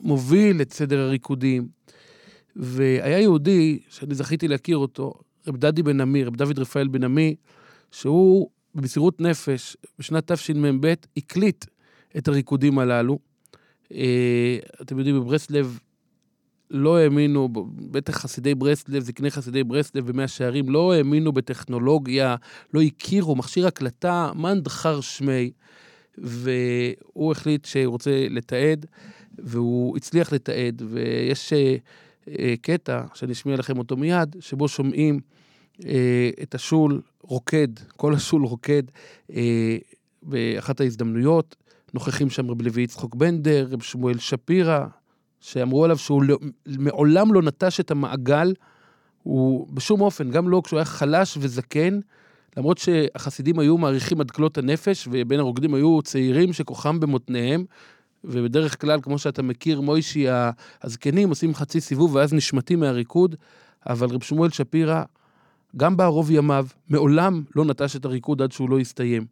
מוביל את סדר הריקודים, והיה יהודי, שאני זכיתי להכיר אותו, רב דדי בן עמי, רב דוד רפאל בן עמי, שהוא במסירות נפש, בשנת תשמ"ב, הקליט את הריקודים הללו. אה, אתם יודעים, בברסלב לא האמינו, בטח חסידי ברסלב, זקני חסידי ברסלב במאה שערים, לא האמינו בטכנולוגיה, לא הכירו, מכשיר הקלטה, מאן דחר שמי, והוא החליט שהוא רוצה לתעד, והוא הצליח לתעד, ויש אה, אה, קטע שאני אשמיע לכם אותו מיד, שבו שומעים אה, את השול רוקד, כל השול רוקד באחת ההזדמנויות. נוכחים שם רב לוי יצחוק בנדר, רב שמואל שפירא, שאמרו עליו שהוא לא, מעולם לא נטש את המעגל, הוא בשום אופן, גם לא כשהוא היה חלש וזקן, למרות שהחסידים היו מעריכים עד כלות הנפש, ובין הרוקדים היו צעירים שכוחם במותניהם, ובדרך כלל, כמו שאתה מכיר, מוישי, הזקנים עושים חצי סיבוב ואז נשמטים מהריקוד, אבל רב שמואל שפירא, גם בערוב ימיו, מעולם לא נטש את הריקוד עד שהוא לא הסתיים.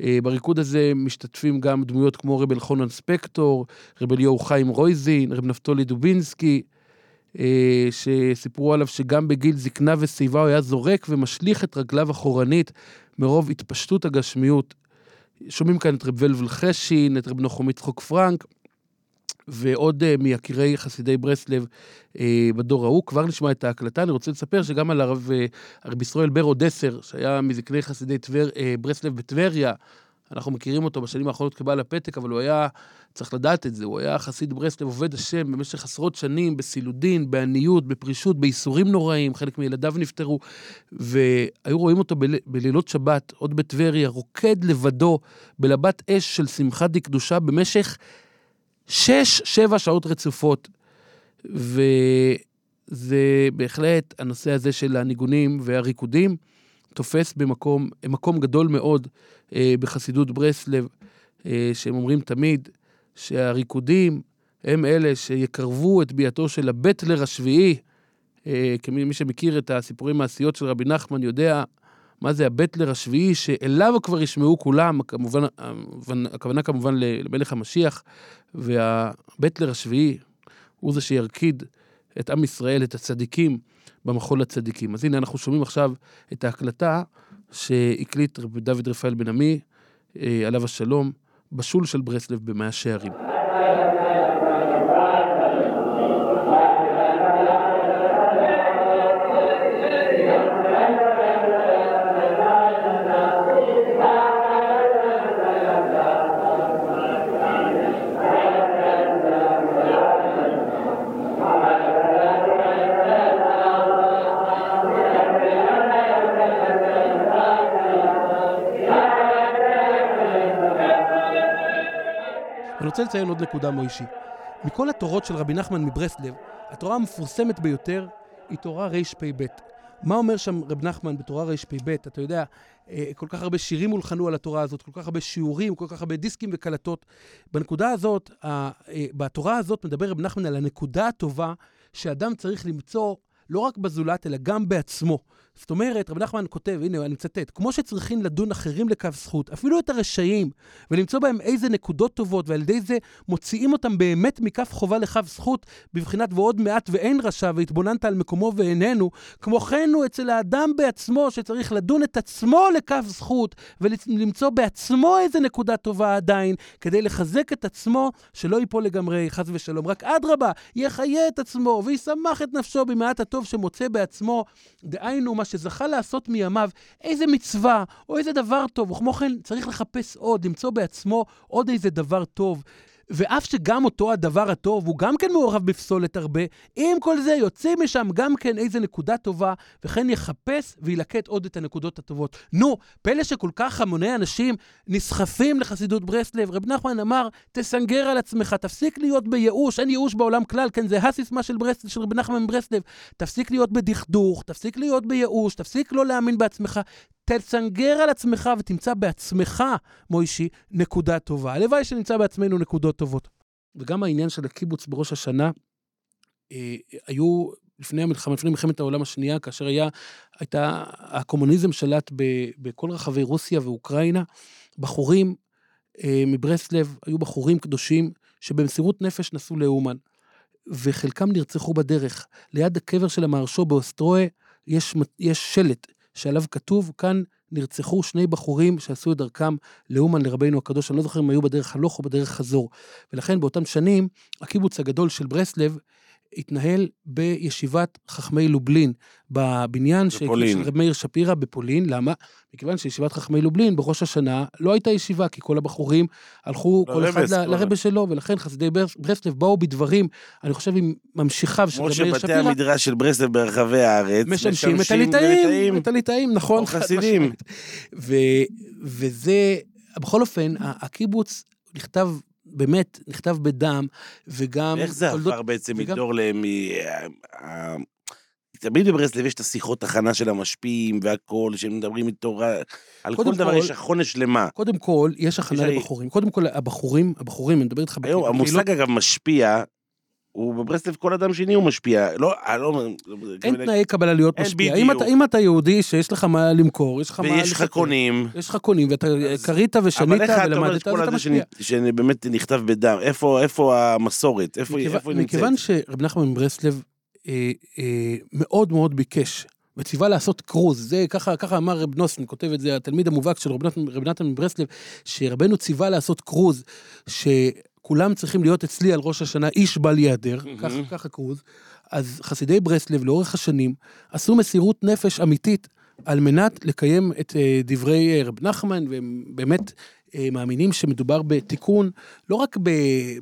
אה, בריקוד הזה משתתפים גם דמויות כמו רב אלחונן ספקטור, רב אליהו חיים רויזין, רב נפתולי דובינסקי, אה, שסיפרו עליו שגם בגיל זקנה ושיבה הוא היה זורק ומשליך את רגליו אחורנית מרוב התפשטות הגשמיות. שומעים כאן את רב ולבל חשין, את רב נחום יצחוק פרנק, ועוד uh, מיקירי חסידי ברסלב uh, בדור ההוא. כבר נשמע את ההקלטה. אני רוצה לספר שגם על הרב, uh, הרב ישראל ברו דסר, שהיה מזקני חסידי טבר, ברסלב בטבריה, אנחנו מכירים אותו בשנים האחרונות כבעל הפתק, אבל הוא היה, צריך לדעת את זה, הוא היה חסיד ברסלב, עובד השם במשך עשרות שנים, בסילודין, בעניות, בפרישות, בייסורים נוראים, חלק מילדיו נפטרו, והיו רואים אותו בל, בלילות שבת, עוד בטבריה, רוקד לבדו בלבת אש של שמחה דקדושה במשך שש, שבע שעות רצופות. וזה בהחלט הנושא הזה של הניגונים והריקודים תופס במקום, מקום גדול מאוד אה, בחסידות ברסלב, אה, שהם אומרים תמיד שהריקודים הם אלה שיקרבו את ביאתו של הבטלר השביעי. אה, כמי שמכיר את הסיפורים מעשיות של רבי נחמן יודע מה זה הבטלר השביעי, שאליו כבר ישמעו כולם, כמובן, הכוונה כמובן למלך המשיח, והבטלר השביעי הוא זה שירקיד את עם ישראל, את הצדיקים, במחול הצדיקים. אז הנה, אנחנו שומעים עכשיו את ההקלטה שהקליט דוד רפאל בן עמי, אה, עליו השלום, בשול של ברסלב במאה שערים. רוצה לציין עוד נקודה מוישי. מכל התורות של רבי נחמן מברסלב, התורה המפורסמת ביותר היא תורה רפ"ב. מה אומר שם רב נחמן בתורה רפ"ב? אתה יודע, אה, כל כך הרבה שירים הולחנו על התורה הזאת, כל כך הרבה שיעורים, כל כך הרבה דיסקים וקלטות. בנקודה הזאת, אה, בתורה הזאת מדבר רב נחמן על הנקודה הטובה שאדם צריך למצוא לא רק בזולת, אלא גם בעצמו. זאת אומרת, רבי נחמן כותב, הנה, אני מצטט, כמו שצריכים לדון אחרים לקו זכות, אפילו את הרשעים, ולמצוא בהם איזה נקודות טובות, ועל ידי זה מוציאים אותם באמת מכף חובה לקו זכות, בבחינת ועוד מעט ואין רשע, והתבוננת על מקומו ואיננו, כמו כן הוא אצל האדם בעצמו, שצריך לדון את עצמו לקו זכות, ולמצוא בעצמו איזה נקודה טובה עדיין, כדי לחזק את עצמו, שלא ייפול לגמרי, חס ושלום. רק אדרבה, יחיה את עצמו, וישמח את נפשו במעט הטוב שמוצא בעצמו. דהיינו, מה שזכה לעשות מימיו, איזה מצווה או איזה דבר טוב, וכמו כן צריך לחפש עוד, למצוא בעצמו עוד איזה דבר טוב. ואף שגם אותו הדבר הטוב הוא גם כן מעורב בפסולת הרבה, עם כל זה יוצא משם גם כן איזה נקודה טובה, וכן יחפש וילקט עוד את הנקודות הטובות. נו, פלא שכל כך המוני אנשים נסחפים לחסידות ברסלב. רב נחמן אמר, תסנגר על עצמך, תפסיק להיות בייאוש, אין ייאוש בעולם כלל, כן, זה הסיסמה של, ברס, של רב נחמן מברסלב. תפסיק להיות בדכדוך, תפסיק להיות בייאוש, תפסיק לא להאמין בעצמך, תסנגר על עצמך ותמצא בעצמך, מוישי, נקודה טובה. הלוואי שנמצא בעצמנו נקודות טובות. וגם העניין של הקיבוץ בראש השנה, אה, היו לפני המלחמה, לפני מלחמת העולם השנייה, כאשר היה, הייתה, הקומוניזם שלט ב, בכל רחבי רוסיה ואוקראינה, בחורים אה, מברסלב היו בחורים קדושים שבמסירות נפש נסעו לאומן, וחלקם נרצחו בדרך. ליד הקבר של המהרשו באוסטרואה יש, יש שלט שעליו כתוב, כאן נרצחו שני בחורים שעשו את דרכם לאומן לרבינו הקדוש, אני לא זוכר אם היו בדרך הלוך או בדרך חזור. ולכן באותם שנים, הקיבוץ הגדול של ברסלב התנהל בישיבת חכמי לובלין, בבניין בפולין. של רב מאיר שפירא בפולין. למה? מכיוון שישיבת חכמי לובלין בראש השנה לא הייתה ישיבה, כי כל הבחורים הלכו כל אחד לרבס, ל- כל לרבה שלו, ולכן חסידי ברס- ברסלב באו בדברים, אני חושב עם ממשיכיו של כמו רב מאיר שבתי שפירא, המדרש של ברסלב ברחבי הארץ משמשים את הליטאים, את הליטאים, נכון. או חסידים. וזה, בכל אופן, הקיבוץ נכתב, באמת, נכתב בדם, וגם... איך זה תולדות- עבר בעצם וגם- מדור ל... מ- ה- תמיד בברסלב יש את השיחות הכנה של המשפיעים והכל, שהם מדברים איתו, על כל דבר יש הכונה שלמה. קודם כל, יש הכנה לבחורים. קודם כל, הבחורים, הבחורים, אני מדבר איתך היום המושג אגב משפיע, הוא בברסלב כל אדם שני הוא משפיע. לא, אני לא... אין תנאי קבלה להיות משפיע. אם אתה-. אם אתה יהודי שיש לך מה למכור, יש לך מה... ויש לך קונים. יש לך קונים, ואתה אז- קרית ושנית אומר ולמדת, אז אתה משפיע. שבאמת נכתב בדם? איפה איפה המסורת? איפה מכיוון- איפה היא נמצאת? מכיוון שרב נחמן מברסלב אה, אה, מאוד מאוד ביקש, וציווה לעשות קרוז, זה ככה, ככה אמר רב נוסן, כותב את זה התלמיד המובהק של רב נתן- מברסלב, שרבנו ציווה לעשות קרוז, שכולם צריכים להיות אצלי על ראש השנה, איש בל ייעדר, ככה, ככה קרוז. אז חסידי ברסלב לאורך השנים עשו מסירות נפש אמיתית על מנת לקיים את אה, דברי אה, רב נחמן, והם באמת אה, מאמינים שמדובר בתיקון, לא רק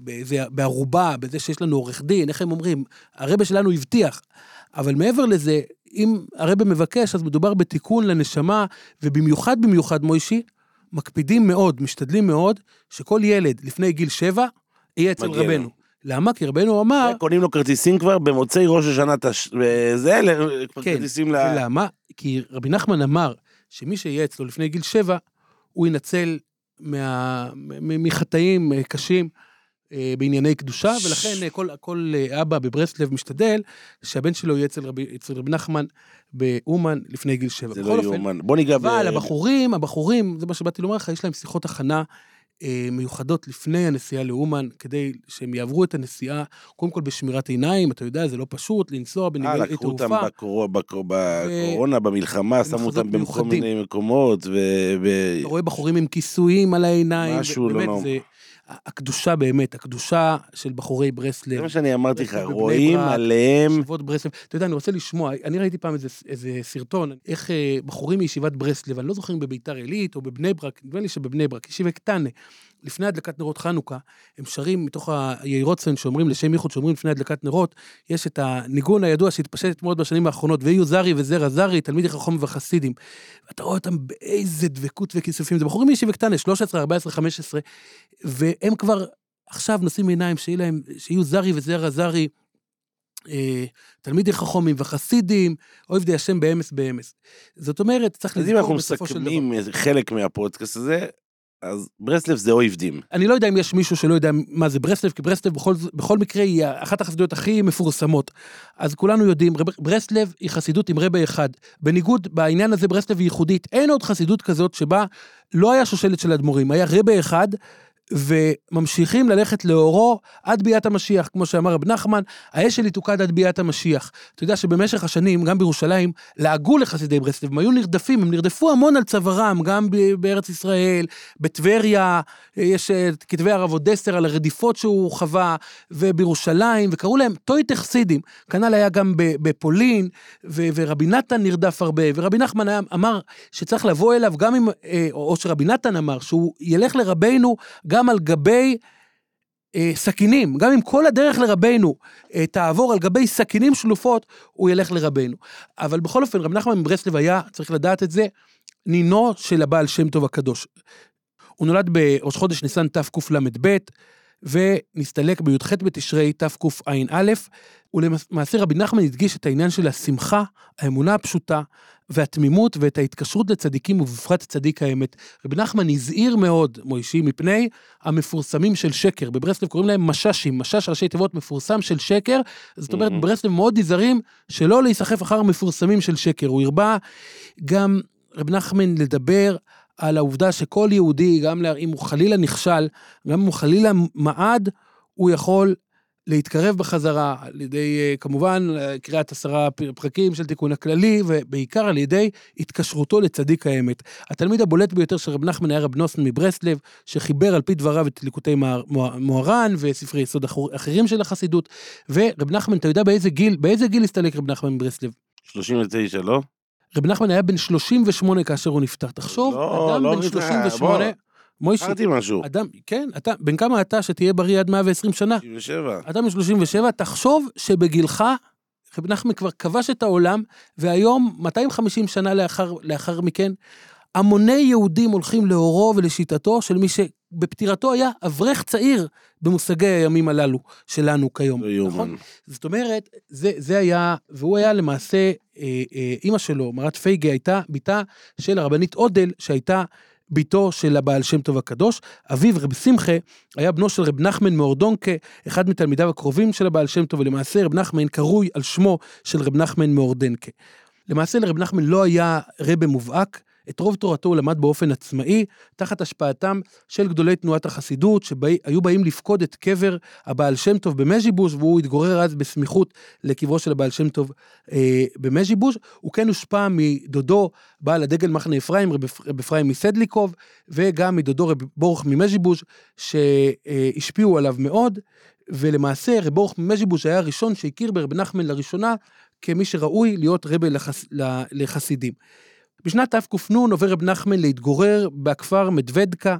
באיזה- בערובה, בזה שיש לנו עורך דין, איך הם אומרים, הרבה שלנו הבטיח, אבל מעבר לזה, אם הרבה מבקש, אז מדובר בתיקון לנשמה, ובמיוחד במיוחד, מוישי, מקפידים מאוד, משתדלים מאוד, שכל ילד לפני גיל שבע יהיה אצל מגיע רבנו. לו. למה? כי רבנו אמר, קונים לו כרטיסים כבר במוצאי ראש השנה, תש- ל- כבר כן, כרטיסים ל... ולמה? כי רבי נחמן אמר שמי שיהיה אצלו לפני גיל שבע, הוא ינצל מה- מחטאים אה, קשים בענייני קדושה, ולכן אה, כל, כל אה, אבא בברסלב משתדל שהבן שלו יהיה אצל רבי, אצל רבי נחמן באומן לפני גיל שבע. זה לא יאומן. בוא ניגע ב... אבל הבחורים, הבחורים, זה מה שבאתי לומר לך, יש להם שיחות הכנה אה, מיוחדות לפני הנסיעה לאומן, כדי שהם יעברו את הנסיעה, קודם כל בשמירת עיניים, אתה יודע, זה לא פשוט לנסוע אה, בנמלי לקחו אותם תעופה. בקור- בקור- בקורונה, במלחמה, שמו אותם בכל. מיני מקומות, ו... ו- אתה רואה בחורים עם כיסויים על העיניים, משהו לא נורמל. זה... הקדושה באמת, הקדושה של בחורי ברסלב. זה מה שאני אמרתי לך, רואים ברק, עליהם, ישיבות ברסלב. אתה יודע, אני רוצה לשמוע, אני ראיתי פעם איזה, איזה סרטון, איך אה, בחורים מישיבת ברסלב, אני לא זוכר אם בביתר עילית או בבני ברק, נדמה לי שבבני ברק, ישיבה קטנה, לפני הדלקת נרות חנוכה, הם שרים מתוך הירוצן שאומרים לשם ייחוד, שאומרים לפני הדלקת נרות, יש את הניגון הידוע שהתפשט מאוד בשנים האחרונות, ויהיו זרי וזרע זרי, תלמידי חכם וחסידים. אתה רואה אותם באיזה דבקות וכיסופים, זה בחורים מישיבה קטנה, 13, 14, 15, והם כבר עכשיו נושאים עיניים, שיהיה להם, שיהיו זרי וזרע זרי. אה, תלמידי חכמים וחסידים, אוהב די השם באמס באמס. זאת אומרת, צריך אז אם אנחנו בסופו של דבר. מסכמים איזה חלק מהפודקאסט הזה, אז ברסלב זה אויבדים. אני לא יודע אם יש מישהו שלא יודע מה זה ברסלב, כי ברסלב בכל, בכל מקרה היא אחת החסידויות הכי מפורסמות. אז כולנו יודעים, ברסלב היא חסידות עם רבה אחד. בניגוד, בעניין הזה ברסלב היא ייחודית. אין עוד חסידות כזאת שבה לא היה שושלת של אדמו"רים, היה רבה אחד. וממשיכים ללכת לאורו עד ביאת המשיח, כמו שאמר רב נחמן, האש שלי תוקד עד ביאת המשיח. אתה יודע שבמשך השנים, גם בירושלים, לעגו לחסידי ברסלב, הם היו נרדפים, הם נרדפו המון על צווארם, גם בארץ ישראל, בטבריה, יש אה, כתבי הרב אודסר על הרדיפות שהוא חווה, ובירושלים, וקראו להם טויטך סידים. כנ"ל היה גם בפולין, ו- ורבי נתן נרדף הרבה, ורבי נחמן היה, אמר שצריך לבוא אליו, גם אם, אה, או שרבי נתן אמר, שהוא ילך לרבנו גם על גבי אה, סכינים, גם אם כל הדרך לרבנו אה, תעבור על גבי סכינים שלופות, הוא ילך לרבנו. אבל בכל אופן, רב נחמן מברסלב היה, צריך לדעת את זה, נינו של הבעל שם טוב הקדוש. הוא נולד בראש חודש ניסן תקל"ב, ונסתלק בי"ח בתשרי תקע"א, ולמעשה רבי נחמן הדגיש את העניין של השמחה, האמונה הפשוטה והתמימות ואת ההתקשרות לצדיקים ובפרט צדיק האמת. רבי נחמן הזהיר מאוד, מוישי, מפני המפורסמים של שקר. בברסלב קוראים להם מששים, משש ראשי תיבות מפורסם של שקר, זאת אומרת, מהמם. בברסלב מאוד נזהרים שלא להיסחף אחר מפורסמים של שקר. הוא הרבה גם רבי נחמן לדבר על העובדה שכל יהודי, גם אם הוא חלילה נכשל, גם אם הוא חלילה מעד, הוא יכול להתקרב בחזרה, על ידי, אה, כמובן, אה, קריאת עשרה פרקים של תיקון הכללי, ובעיקר על ידי התקשרותו לצדיק האמת. התלמיד הבולט ביותר של רב נחמן היה רב נוסן מברסלב, שחיבר על פי דבריו את ליקוטי מוהר- מוה- מוהר"ן וספרי יסוד אחרים של החסידות. ורב נחמן, אתה יודע באיזה גיל, באיזה גיל הסתלק רב נחמן מברסלב? 39, לא? רב נחמן היה בן 38 כאשר הוא נפטר. תחשוב, לא, אדם לא בן מבין, 38, בוא. מוישי, אמרתי משהו. אדם, כן, אתה, בן כמה אתה שתהיה בריא עד 120 שנה? 97. אתה בן 37, תחשוב שבגילך, רבי נחמן כבר כבש את העולם, והיום, 250 שנה לאחר, לאחר מכן, המוני יהודים הולכים לאורו ולשיטתו של מי שבפטירתו היה אברך צעיר במושגי הימים הללו שלנו כיום. נכון? זאת אומרת, זה, זה היה, והוא היה למעשה, אה, אה, אימא שלו, מרת פייגה, הייתה בתה של הרבנית אודל, שהייתה בתו של הבעל שם טוב הקדוש. אביו, רב שמחה, היה בנו של רב נחמן מאורדונקה, אחד מתלמידיו הקרובים של הבעל שם טוב, ולמעשה רב נחמן קרוי על שמו של רב נחמן מאורדנקה. למעשה לרב נחמן לא היה רבה מובהק, את רוב תורתו הוא למד באופן עצמאי, תחת השפעתם של גדולי תנועת החסידות, שהיו באים לפקוד את קבר הבעל שם טוב במז'יבוש, והוא התגורר אז בסמיכות לקברו של הבעל שם טוב אה, במז'יבוש. הוא כן הושפע מדודו, בעל הדגל מחנה אפרים, רב אפרים מסדליקוב, וגם מדודו רב בורח ממז'יבוש, שהשפיעו עליו מאוד, ולמעשה רב בורח ממז'יבוש היה הראשון שהכיר ברב נחמן לראשונה כמי שראוי להיות רבה לחס, לחסידים. בשנת תקנ עובר רב נחמן להתגורר בכפר מדוודקה,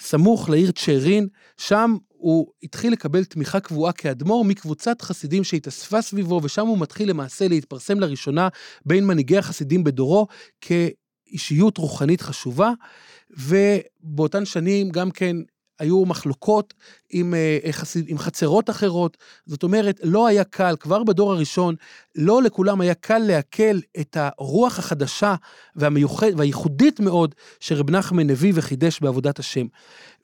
סמוך לעיר צ'רין, שם הוא התחיל לקבל תמיכה קבועה כאדמו"ר מקבוצת חסידים שהתאספה סביבו, ושם הוא מתחיל למעשה להתפרסם לראשונה בין מנהיגי החסידים בדורו כאישיות רוחנית חשובה, ובאותן שנים גם כן היו מחלוקות עם, אה, עם חצרות אחרות, זאת אומרת, לא היה קל, כבר בדור הראשון, לא לכולם היה קל לעכל את הרוח החדשה והמיוחד, והייחודית מאוד שרב נחמן הביא וחידש בעבודת השם.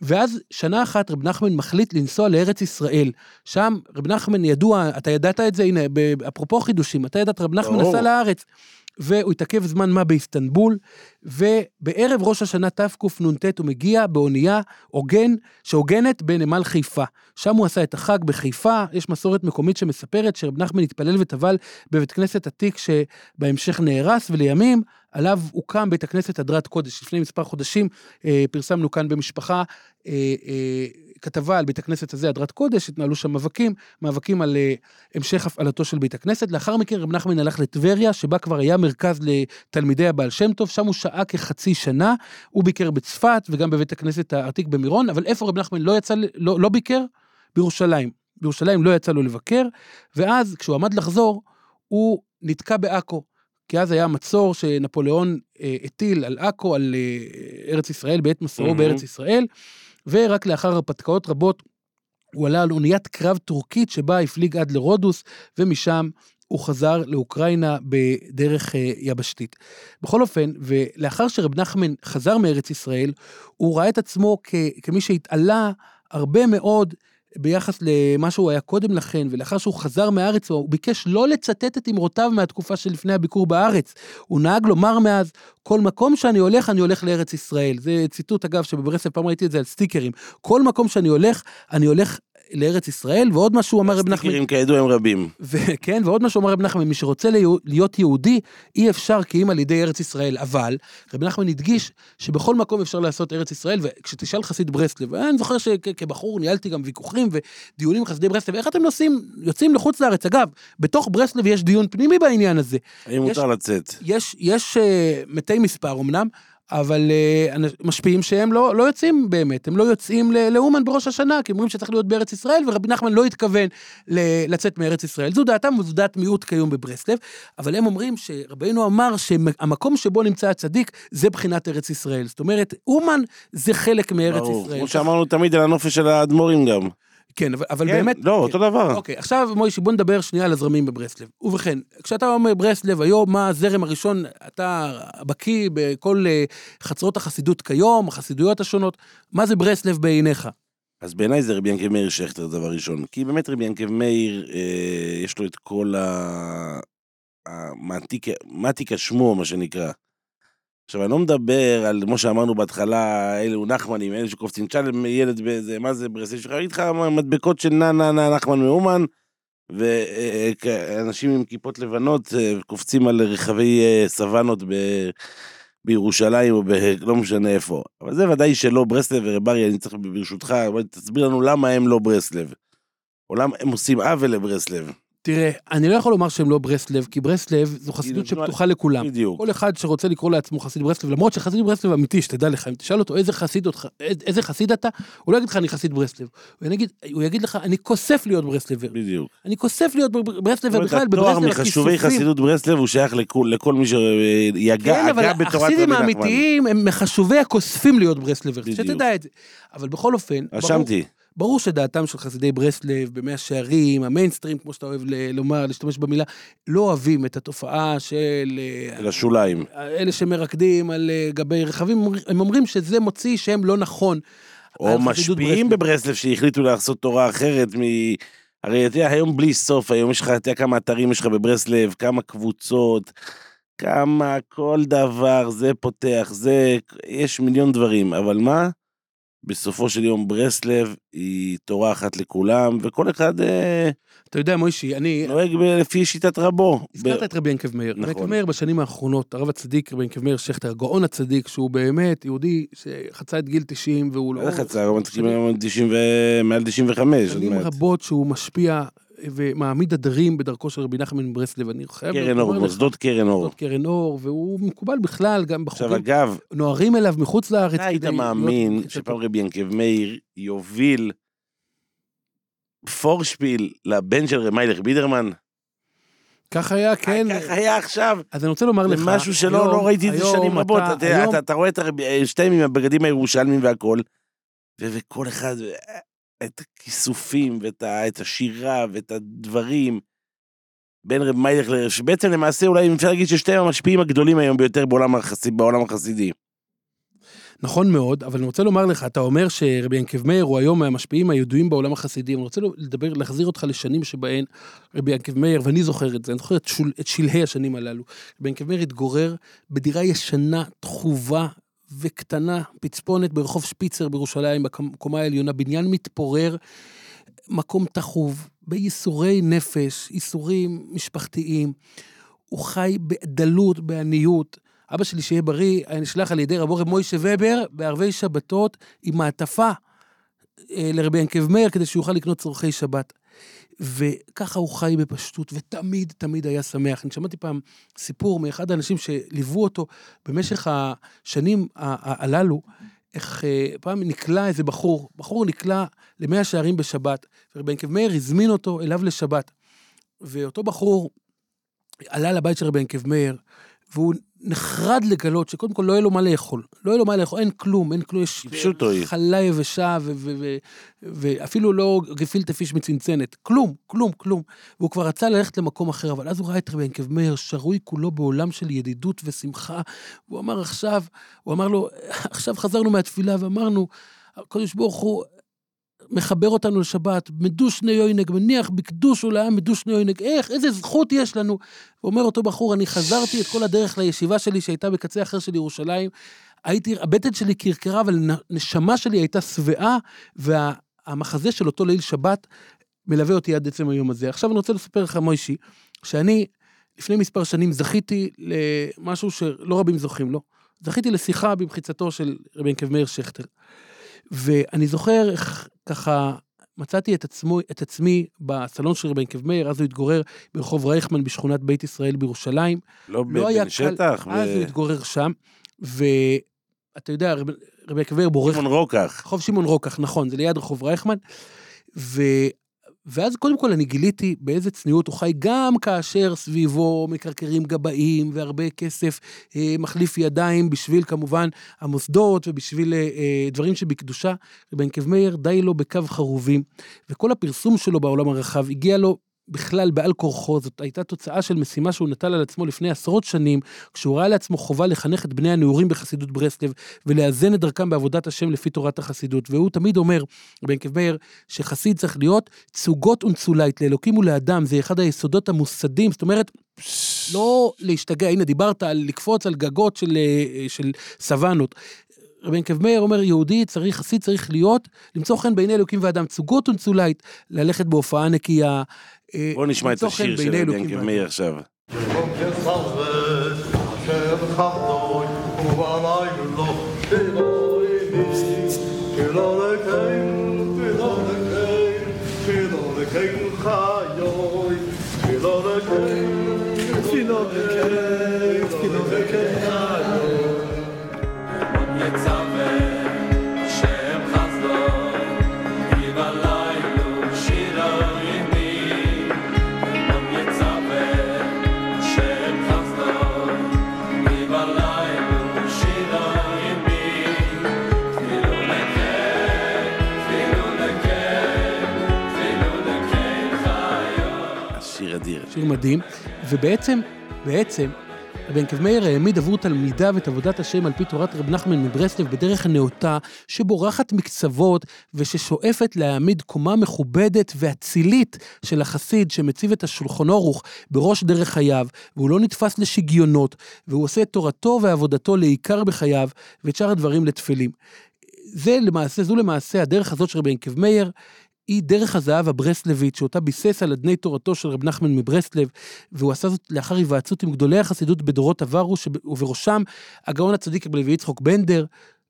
ואז שנה אחת רב נחמן מחליט לנסוע לארץ ישראל. שם רב נחמן ידוע, אתה ידעת את זה, הנה, אפרופו חידושים, אתה ידעת, רב נחמן. נסע לארץ. והוא התעכב זמן מה באיסטנבול, ובערב ראש השנה תקנ"ט הוא מגיע באונייה עוגן, שהוגנת בנמל חיפה. שם הוא עשה את החג בחיפה, יש מסורת מקומית שמספרת שרב נחמן התפלל וטבל בבית כנסת עתיק שבהמשך נהרס, ולימים עליו הוקם בית הכנסת הדרת קודש. לפני מספר חודשים אה, פרסמנו כאן במשפחה אה, אה, כתבה על בית הכנסת הזה, הדרת קודש, התנהלו שם מאבקים, מאבקים על אה, המשך הפעלתו של בית הכנסת. לאחר מכן רב נחמן הלך לטבריה, שבה כבר היה מרכז לתלמידי הבעל שם טוב, שם הוא שהה כחצי שנה, הוא ביקר בצפת וגם בבית הכנסת העתיק במירון, אבל איפה רב נחמן לא יצא, לא, לא ביקר? בירושלים. בירושלים לא יצא לו לבקר, ואז כשהוא עמד לחזור, הוא נתקע בעכו. כי אז היה מצור שנפוליאון אה, הטיל על עכו, על אה, ארץ ישראל, בעת מסעו מהמם. בארץ ישראל, ורק לאחר הרפתקאות רבות הוא עלה על אוניית קרב טורקית שבה הפליג עד לרודוס, ומשם הוא חזר לאוקראינה בדרך אה, יבשתית. בכל אופן, ולאחר שרב נחמן חזר מארץ ישראל, הוא ראה את עצמו כ- כמי שהתעלה הרבה מאוד ביחס למה שהוא היה קודם לכן, ולאחר שהוא חזר מהארץ, הוא ביקש לא לצטט את אמרותיו מהתקופה שלפני הביקור בארץ. הוא נהג לומר מאז, כל מקום שאני הולך, אני הולך לארץ ישראל. זה ציטוט, אגב, שבברסלב פעם ראיתי את זה על סטיקרים. כל מקום שאני הולך, אני הולך לארץ ישראל, ועוד משהו אמר רב נחמן, סטיקרים כידוע הם רבים. וכן, ועוד משהו אמר רב נחמן, מי שרוצה להיות- יהודי, אי אפשר כי אם על ידי ארץ ישראל, אבל רב נחמן הדגיש שבכל מקום אפשר לעשות ארץ ישראל, וכשתשאל חסיד ברסלב, אני זוכר שכבחור ניהלתי גם ויכוחים ודיונים עם חסידי ברסלב, איך אתם נוסעים, יוצאים לחוץ לארץ? אגב, בתוך ברסלב יש דיון פנימי בעניין הזה. האם מותר לצאת? יש, יש uh, מתי מספר אמנם, אבל אנ- משפיעים שהם לא, לא יוצאים באמת, הם לא יוצאים לאומן בראש השנה, כי הם אומרים שצריך להיות בארץ ישראל, ורבי נחמן לא התכוון לצאת מארץ ישראל. זו דעתם וזו דעת מיעוט כיום בברסלב, אבל הם אומרים שרבינו אמר שהמקום שבו נמצא הצדיק זה בחינת ארץ ישראל. זאת אומרת, אומן זה חלק מארץ ברור. ישראל. כמו שאמרנו תמיד על הנופש של האדמו"רים גם. כן, אבל, אבל כן, באמת... לא, אותו דבר. אוקיי, עכשיו מוישי, בוא נדבר שנייה על הזרמים בברסלב. ובכן, כשאתה אומר ברסלב היום, מה הזרם הראשון, אתה בקיא בכל אה, חצרות החסידות כיום, החסידויות השונות, מה זה ברסלב בעיניך? אז בעיניי זה רבי ינקב מאיר שכטר, דבר ראשון. כי באמת רבי ינקב מאיר, אה, יש לו את כל ה... המעתיק, מעתיק השמו, מה שנקרא. עכשיו, אני לא מדבר על, כמו שאמרנו בהתחלה, אלו נחמנים, אלה שקופצים, תשאל ילד באיזה, מה זה ברסלב שלך, אגיד לך מדבקות של נה נה נה נחמן מאומן, ואנשים עם כיפות לבנות אה, קופצים על רכבי אה, סוואנות ב... בירושלים או ב... לא משנה איפה. אבל זה ודאי שלא ברסלב ורברי, אני צריך ברשותך, תסביר לנו למה הם לא ברסלב. או למה הם עושים עוול לברסלב. תראה, אני לא יכול לומר שהם לא ברסלב, כי ברסלב זו חסידות שפתוחה לכולם. בדיוק. כל אחד שרוצה לקרוא לעצמו חסיד ברסלב, למרות שחסיד ברסלב אמיתי, שתדע לך, אם תשאל אותו איזה חסיד, אותך, איזה חסיד אתה, הוא לא יגיד לך אני חסיד ברסלב. הוא יגיד, הוא יגיד לך, אני כוסף להיות ברסלבר. בדיוק. אני כוסף להיות בר- ברסלבר, זאת אומרת, בכלל התואר בברסלב מחשובי הכיסופים. חסידות ברסלב הוא שייך לכול, לכל מי שיגע כן, אבל החסידים. האמיתיים הם מחשובי הכוספים להיות ברסלבר. שתדע את זה. אבל בכל אופן, רשמתי. ברור שדעתם של חסידי ברסלב, במאה שערים, המיינסטרים, כמו שאתה אוהב ל- לומר, להשתמש במילה, לא אוהבים את התופעה של... אה, של השוליים. אלה שמרקדים על אה, גבי רכבים, הם אומרים שזה מוציא שם לא נכון. או משפיעים ברסלב. בברסלב שהחליטו לעשות תורה אחרת מ... הרי אתה יודע, היום בלי סוף, היום יש לך, אתה יודע כמה אתרים יש לך בברסלב, כמה קבוצות, כמה כל דבר, זה פותח, זה, יש מיליון דברים, אבל מה? בסופו של יום ברסלב היא תורה אחת לכולם, וכל אחד אה, אתה יודע, מוישי, אני... נוהג ב- לפי שיטת רבו. הזכרת ב- את רבי ינקב מאיר. נכון. ינקב מאיר בשנים האחרונות, הרב הצדיק רבי ינקב מאיר שכטר, הגאון הצדיק, שהוא באמת יהודי שחצה את גיל 90 והוא לא... איך היום 90 ו... מעל 95, עוד שנים. רבות שהוא משפיע ומעמיד הדרים בדרכו של רבי נחמן מברסלב, אני חייב קרן אור, מוסדות קרן אור. מוסדות קרן אור, והוא מקובל בכלל, גם עכשיו בחוקים, אגב, נוהרים אליו מחוץ לארץ. אתה היית כדי מאמין שפעם רבי ינקב מאיר יוביל פורשפיל לבן של רמיילך בידרמן? כך היה, כן. ככה היה עכשיו. אז אני רוצה לומר לך, משהו שלא היום- לא ראיתי את זה שנים רבות. אתה- אתה היום- אתה- אתה רואה את הרב- שתיהם עם הבגדים הירושלמים והכל, ו- וכל אחד, אה, את הכיסופים ואת ה- את השירה ואת הדברים. בין רב מיילך לרב, שבעצם למעשה אולי אפשר להגיד ששתיהם המשפיעים הגדולים היום ביותר בעולם החסיד, בעולם החסידי. נכון מאוד, אבל אני רוצה לומר לך, אתה אומר שרבי ינקב מאיר הוא היום מהמשפיעים הידועים בעולם החסידי, אני רוצה לדבר, להחזיר אותך לשנים שבהן רבי ינקב מאיר, ואני זוכר את זה, אני זוכר את, שול, את שלהי השנים הללו. רבי ינקב מאיר התגורר בדירה ישנה, תחובה וקטנה, פצפונת ברחוב שפיצר בירושלים, בקומה העליונה, בניין מתפורר, מקום תחוב, בייסורי נפש, ייסורים משפחתיים. הוא חי בדלות, בעניות. אבא שלי, שיהיה בריא, היה נשלח על ידי רבו רב מוישה ובר בערבי שבתות עם מעטפה אה, לרבי ינקב מאיר כדי שיוכל לקנות צורכי שבת. וככה הוא חי בפשטות, ותמיד תמיד היה שמח. אני שמעתי פעם סיפור מאחד האנשים שליוו אותו במשך השנים הללו, איך אה, פעם נקלע איזה בחור, בחור נקלע למאה שערים בשבת, ורבי ינקב מאיר הזמין אותו אליו לשבת. ואותו בחור עלה לבית של רבי ינקב מאיר, והוא נחרד לגלות שקודם כל לא יהיה לו מה לאכול. לא יהיה לו מה לאכול, אין כלום, אין כלום, יש היא. חלה יבשה, ואפילו לא גפילטה פיש מצנצנת. כלום, כלום, כלום. והוא כבר רצה ללכת למקום אחר, אבל אז הוא ראה את רבי ינקב מאיר, שרוי כולו בעולם של ידידות ושמחה. הוא אמר עכשיו, הוא אמר לו, עכשיו חזרנו מהתפילה ואמרנו, הקדוש ברוך הוא מחבר אותנו לשבת, מדוש שני יוינג, מניח בקדוש ולעם מדוש שני יוינג, איך, איזה זכות יש לנו. ואומר אותו בחור, אני חזרתי את כל הדרך לישיבה שלי שהייתה בקצה אחר של ירושלים. הייתי, הבטן שלי קרקרה, אבל הנשמה שלי הייתה שבעה, והמחזה של אותו ליל שבת מלווה אותי עד עצם היום הזה. עכשיו אני רוצה לספר לך, מוישי, שאני לפני מספר שנים זכיתי למשהו שלא רבים זוכים לו. זכיתי לשיחה במחיצתו של רבי ינקב מאיר שכטר. ואני זוכר איך ככה מצאתי את, עצמו, את עצמי בסלון של רבי ינקב מאיר, אז הוא התגורר ברחוב רייכמן בשכונת בית ישראל בירושלים. לא לא היה בבן קל, שטח, אז הוא התגורר שם, ואתה יודע, רבי ינקב מאיר בורך שמעון רוקח. רחוב שמעון רוקח, נכון, זה ליד רחוב רייכמן. ו... ואז קודם כל אני גיליתי באיזה צניעות הוא חי, גם כאשר סביבו מקרקרים גבאים והרבה כסף אה, מחליף ידיים בשביל כמובן המוסדות ובשביל אה, אה, דברים שבקדושה. רבי ינקב מאיר די לו בקו חרובים, וכל הפרסום שלו בעולם הרחב הגיע לו בכלל בעל כורחו, זאת הייתה תוצאה של משימה שהוא נטל על עצמו לפני עשרות שנים, כשהוא ראה לעצמו חובה לחנך את בני הנעורים בחסידות ברסלב, ולאזן את דרכם בעבודת השם לפי תורת החסידות. והוא תמיד אומר, בן ינקב מאיר, שחסיד צריך להיות צוגות ונצולית לאלוקים ולאדם, זה אחד היסודות המוסדים, זאת אומרת, לא להשתגע, הנה דיברת על לקפוץ על גגות של, אה, של סוואנות. רבי ינקב מאיר אומר, יהודי צריך, חסיד צריך להיות, למצוא חן בעיני אלוקים ואדם, צוגות ונצולית, ללכת בהופעה נקייה. אה, בוא נשמע את השיר של רבי ינקב. מאיר עכשיו. מדהים, ובעצם, בעצם, רבי ינקב מאיר העמיד עבור תלמידיו את עבודת השם על פי תורת רב נחמן מברסלב בדרך הנאותה, שבורחת מקצוות וששואפת להעמיד קומה מכובדת ואצילית של החסיד שמציב את השולחן אורוך בראש דרך חייו, והוא לא נתפס לשגיונות, והוא עושה את תורתו ועבודתו לעיקר בחייו, ואת שאר הדברים לטפלים. זה למעשה, זו למעשה הדרך הזאת של רבי ינקב מאיר, היא דרך הזהב הברסלבית, שאותה ביסס על אדני תורתו של רב נחמן מברסלב, והוא עשה זאת לאחר היוועצות עם גדולי החסידות בדורות עברו, ובראשם הגאון הצדיק רבי יצחוק בנדר,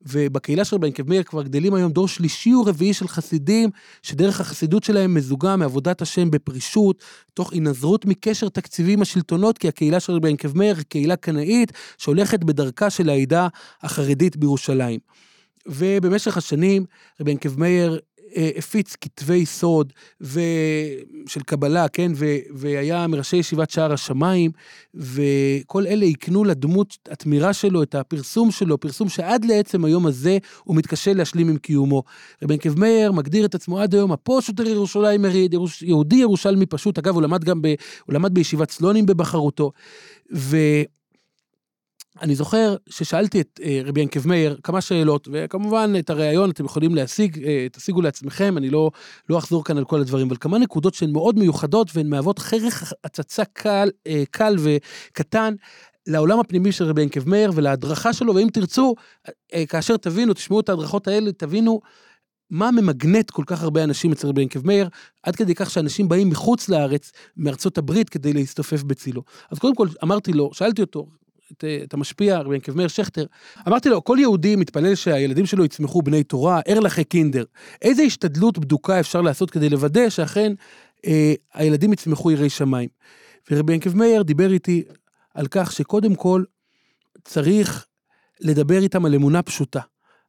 ובקהילה של רבי ינקב מאיר כבר גדלים היום דור שלישי ורביעי של חסידים, שדרך החסידות שלהם מזוגה מעבודת השם בפרישות, תוך הנזרות מקשר תקציבי עם השלטונות, כי הקהילה של רבי ינקב מאיר היא קהילה קנאית, שהולכת בדרכה של העדה החרדית בירושלים. ובמשך השנים רבי ינקב מאיר הפיץ כתבי סוד ו... של קבלה, כן, ו... והיה מראשי ישיבת שער השמיים, וכל אלה הקנו לדמות התמירה שלו, את הפרסום שלו, פרסום שעד לעצם היום הזה הוא מתקשה להשלים עם קיומו. רבי ינקב מאיר מגדיר את עצמו עד היום הפושוטר ירושלים מריד, ירוש... יהודי ירושלמי פשוט, אגב, הוא למד גם ב... הוא למד בישיבת סלונים בבחרותו, ו... אני זוכר ששאלתי את אה, רבי ינקב מאיר כמה שאלות, וכמובן את הריאיון אתם יכולים להשיג, אה, תשיגו לעצמכם, אני לא, לא אחזור כאן על כל הדברים, אבל כמה נקודות שהן מאוד מיוחדות והן מהוות חרך הצצה קל, אה, קל וקטן לעולם הפנימי של רבי ינקב מאיר ולהדרכה שלו, ואם תרצו, כאשר תבינו, תשמעו את ההדרכות האלה, תבינו מה ממגנט כל כך הרבה אנשים אצל רבי ינקב מאיר, עד כדי כך שאנשים באים מחוץ לארץ, מארצות הברית, כדי להסתופף בצילו. אז קודם כל אמרתי לו, שאלתי אותו, את, אה, את המשפיע, רבי ינקב מאיר שכטר, אמרתי לו, כל יהודי מתפלל שהילדים שלו יצמחו בני תורה, ער לכי קינדר. איזה השתדלות בדוקה אפשר לעשות כדי לוודא שאכן אה, הילדים יצמחו יראי שמיים? ורבי ינקב מאיר דיבר איתי על כך שקודם כל צריך לדבר איתם על אמונה פשוטה,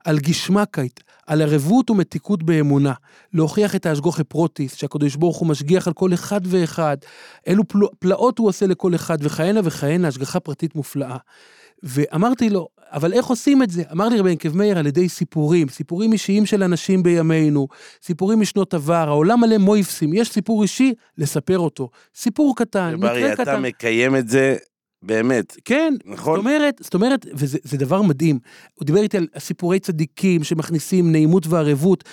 על גישמקית, על ערבות ומתיקות באמונה, להוכיח את ההשגוחי פרוטיס, שהקדוש ברוך הוא משגיח על כל אחד ואחד, אילו פלא, פלאות הוא עושה לכל אחד, וכהנה וכהנה, השגחה פרטית מופלאה. ואמרתי לו, אבל איך עושים את זה? אמר לי רבי ינקב מאיר על ידי סיפורים, סיפורים אישיים של אנשים בימינו, סיפורים משנות עבר, העולם מלא מויפסים, יש סיפור אישי, לספר אותו. סיפור קטן, מקרה אתה קטן. מקיים את זה באמת, כן, נכון? זאת אומרת, זאת אומרת, וזה זה דבר מדהים. הוא דיבר איתי על סיפורי צדיקים שמכניסים נעימות וערבות.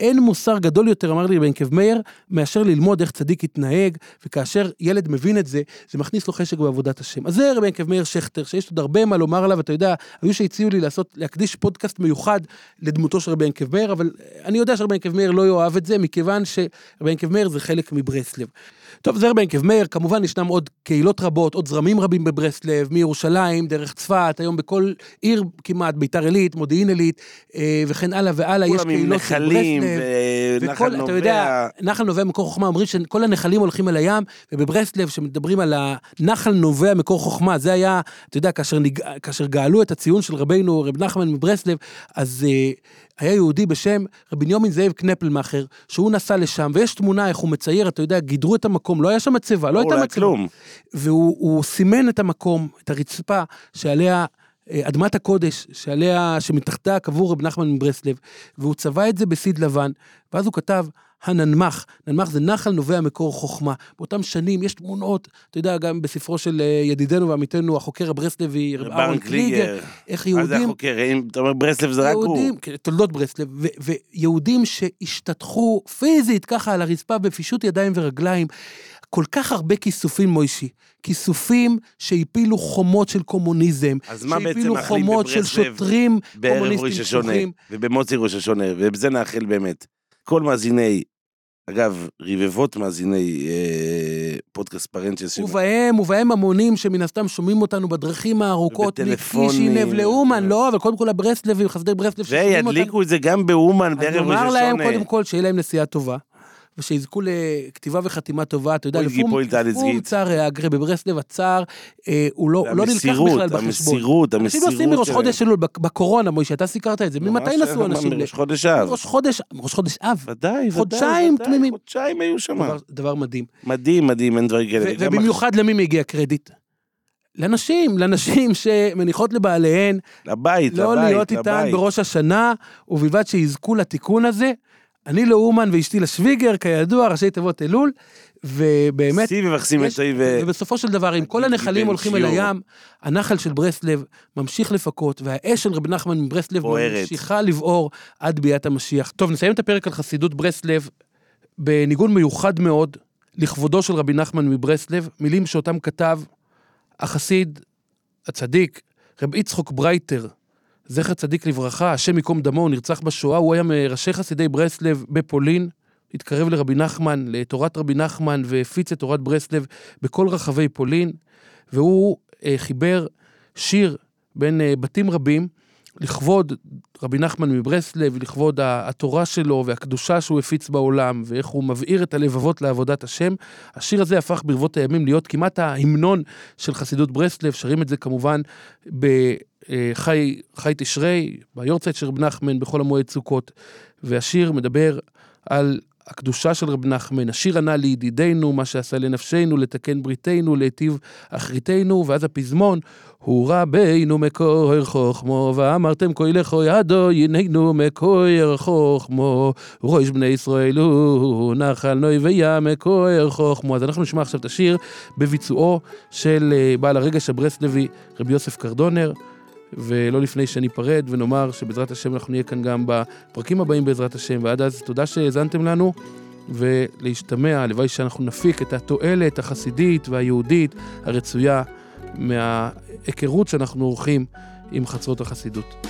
אין מוסר גדול יותר, אמר לי רבי ינקב מאיר, מאשר ללמוד איך צדיק יתנהג, וכאשר ילד מבין את זה, זה מכניס לו חשק בעבודת השם. אז זה רבי ינקב מאיר שכטר, שיש עוד הרבה מה לומר עליו, אתה יודע, היו שהציעו לי לעשות, להקדיש פודקאסט מיוחד לדמותו של רבי ינקב מאיר, אבל אני יודע שרבי ינקב מאיר לא יאהב את זה, מכיוון שרבי ינקב מאיר זה חלק מברסלב. טוב, זה רבי ינקב מאיר, כמובן ישנם עוד קהילות רבות, עוד זרמים רבים בברסלב, מירושלים, דרך צפת, היום בכל עיר כמעט, ביתר עילית, מודיעין עילית, אה, וכן הלאה והלאה, יש כולם עם קהילות של נחלים, ונחל וכל, נובע. אתה יודע, נחל נובע מקור חוכמה, אומרים שכל הנחלים הולכים אל הים, ובברסלב, שמדברים על הנחל נובע מקור חוכמה, זה היה, אתה יודע, כאשר, נג... כאשר גאלו את הציון של רבינו, רב נחמן מברסלב, אז uh, היה יהודי בשם רבי זאב קנפלמאכר, שהוא נסע לשם, ויש תמונה איך הוא מצייר, אתה יודע, גידרו את המקום, לא היה שם מצבה, לא הייתה אולי מצבה. כלום. והוא הוא סימן את המקום, את הרצפה, שעליה, אה, אדמת הקודש, שעליה, שמתחתיה קבור רב נחמן מברסלב, והוא צבע את זה בסיד לבן, ואז הוא כתב, הננמך, ננמך זה נחל נובע מקור חוכמה. באותם שנים יש תמונות, אתה יודע, גם בספרו של אה, ידידנו ועמיתנו, החוקר הברסלבי, רב אהרון קליגר, איך מה זה יהודים, החוקר? אם אתה אומר ברסלב זה רק הוא. יהודים, כן, תולדות ברסלב, ויהודים שהשתטחו פיזית ככה על הרצפה בפישוט ידיים ורגליים, כל כך הרבה כיסופים, מוישי. כיסופים שהפילו חומות של קומוניזם, אז מה בעצם מאחלים חומות של שוטרים בערב קומוניסטים ראש השונה. ובמוצאי ראש השונה, ובזה נאחל באמת. כל מאזיני, אגב, רבבות מאזיני אה, פודקאסט פרנצ'ס, ש- ובהם, ובהם המונים שמן הסתם שומעים אותנו בדרכים הארוכות. מקישינב לאומן, לא, אבל קודם כל הברסלבים, חסדי ברסלב ששומעים אותנו. וידליקו את זה גם באומן בערב ראש נאמר להם השונה. קודם כל שיהיה להם נסיעה טובה, ושיזכו לכתיבה וחתימה טובה, אתה יודע, לפום. צער האגרה בברסלב, הצער, אה, הוא לא הוא לא נלקח בכלל בחשבון. המסירות, אנשים המסירות. נוסעים מראש שלהם. חודש אלול, בק- בקורונה, מוישה, אתה סיקרת את זה, ממתי נסעו אנשים? מראש חודש אב. ראש חודש, ראש חודש אב. ודאי, ודאי. חודשיים תמימים. חודשיים היו שם. דבר- מדהים. מדהים, מדהים, אין דברים כאלה. ובמיוחד למי מגיע קרדיט? לנשים, לנשים שמניחות לבעליהן לבית, לא לבית, להיות איתן. בראש השנה, ובלבד שיזכו לתיקון הזה. אני לאומן ואשתי לשוויגר, כידוע, ראשי תיבות אלול, ובאמת, סי מבחסים את תוי ו... ובסופו של דבר, אם כל הנחלים הולכים אל. הים, הנחל של ברסלב ממשיך לפקות, והאש של רבי נחמן מברסלב. ממשיכה לבעור עד ביאת המשיח. טוב, נסיים את הפרק על חסידות ברסלב בניגון מיוחד מאוד, לכבודו של רבי נחמן מברסלב, מילים שאותם כתב החסיד, הצדיק, רב יצחוק ברייטר, זכר צדיק לברכה, השם ייקום דמו, נרצח בשואה, הוא היה מראשי חסידי ברסלב בפולין, התקרב לרבי נחמן, לתורת רבי נחמן, והפיץ את תורת ברסלב בכל רחבי פולין, והוא אה, חיבר שיר בין אה, בתים רבים, לכבוד רבי נחמן מברסלב, לכבוד התורה שלו והקדושה שהוא הפיץ בעולם, ואיך הוא מבעיר את הלבבות לעבודת השם. השיר הזה הפך ברבות הימים להיות כמעט ההמנון של חסידות ברסלב, שרים את זה כמובן בחי חי תשרי, ביורצייט של רב נחמן, בחול המועד סוכות. והשיר מדבר על הקדושה של רב נחמן, השיר ענה לידידינו, מה שעשה לנפשנו, לתקן בריתנו, להיטיב אחריתנו, ואז הפזמון, הוא רבינו מקור חוכמו, ואמרתם כה לכו ידו, הננו מקור חוכמו, ראש בני ישראל הוא נחל נוי וים מקור חוכמו. אז אנחנו נשמע עכשיו את השיר בביצועו של אה, בעל הרגש הברסלבי, רבי יוסף קרדונר. ולא לפני שניפרד ונאמר שבעזרת השם אנחנו נהיה כאן גם בפרקים הבאים בעזרת השם, ועד אז תודה שהאזנתם לנו, ולהשתמע, הלוואי שאנחנו נפיק את התועלת החסידית והיהודית הרצויה מההיכרות שאנחנו עורכים עם חצרות החסידות.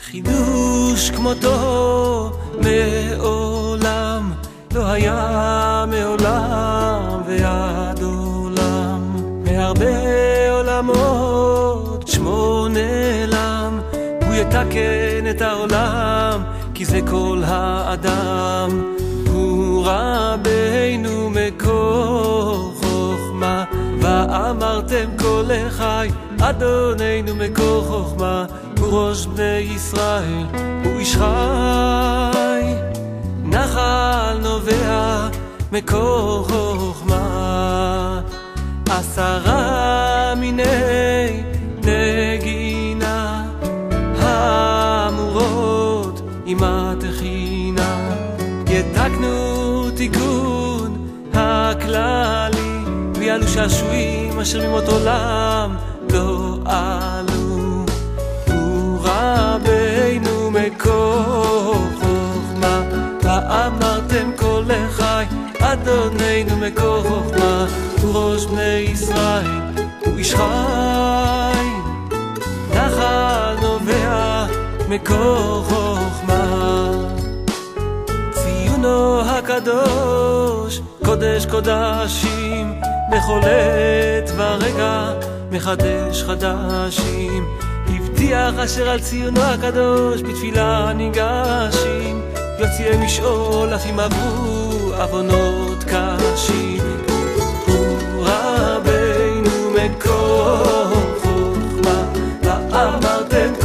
חידוש כמותו מעולם לא היה מעולם ועד עולם מהרבה עולמות שמו נעלם הוא יתקן את העולם כי זה כל האדם. הוא רבינו מקור חוכמה ואמרתם כל אחי אדוננו מקור חוכמה. הוא ראש בני ישראל הוא איש חי. נחל נובע מקור חוכמה. עשרה מיני נגינה האמורות עם התחינה יתקנו תיקון הכללי ויעלו שעשועים אשר ממות עולם לא עלו. הוא רבינו מקור חוכמה ואמרתם כל אחי אדוננו מקור חוכמה הוא ראש בני ישראל הוא איש חי מקור חוכמה. ציונו הקדוש קודש קודשים בכל עת ורגע מחדש חדשים. הבטיח אשר על ציונו הקדוש בתפילה ניגשים. יוציאי משאול, אך אם עברו עוונות קשים. הוא רבנו מקור חוכמה, ואמרתם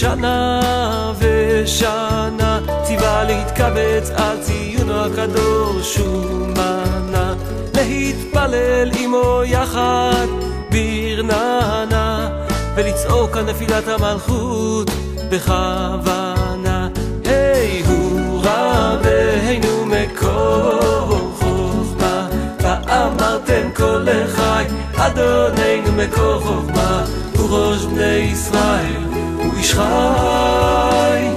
שנה ושנה ציווה להתקבץ על ציונו הקדוש ומנה להתפלל עמו יחד ברננה ולצעוק על נפילת המלכות בכוונה. היי הוא רבנו מקור חוכמה ואמרתם כל לחי אדוננו מקור חוכמה הוא ראש בני ישראל איש חי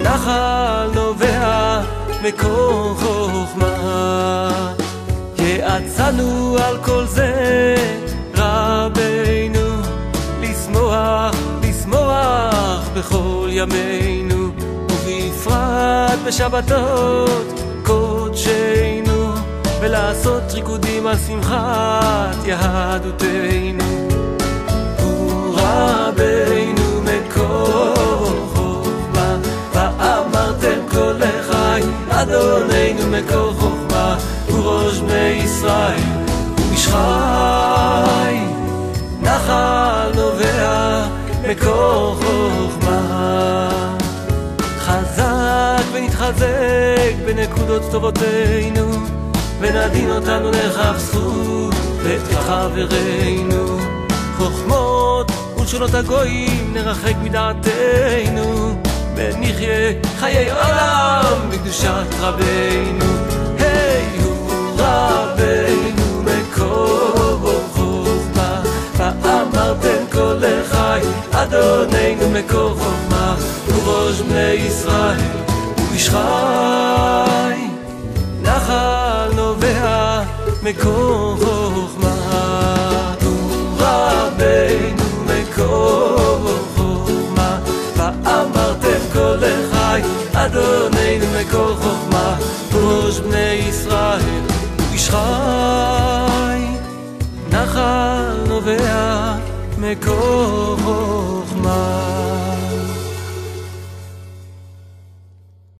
נחל נובע מקור חוכמה. יעצנו על כל זה רבנו לשמוח, לשמוח בכל ימינו ובפרט בשבתות קודשנו ולעשות ריקודים על שמחת יהדותנו. רבנו כל לחי אדוננו מקור חוכמה הוא ראש בני ישראל הוא איש חי נחל נובע מקור חוכמה. חזק ונתחזק בנקודות טובותינו ונדין אותנו לכף זכות ואת חברינו. חוכמות ולשונות הגויים נרחק מדעתנו ונחיה חיי עולם בקדושת רבנו. היי הוא רבנו מקור חוכמה ואמרתם כל לחי אדוננו מקור חוכמה הוא ראש בני ישראל הוא איש חי נחל נובע מקור חוכמה הוא רבנו מקור לחי אדוני מכל חוכמה פרוש בני ישראל איש חי נחל נובע מכל חוכמה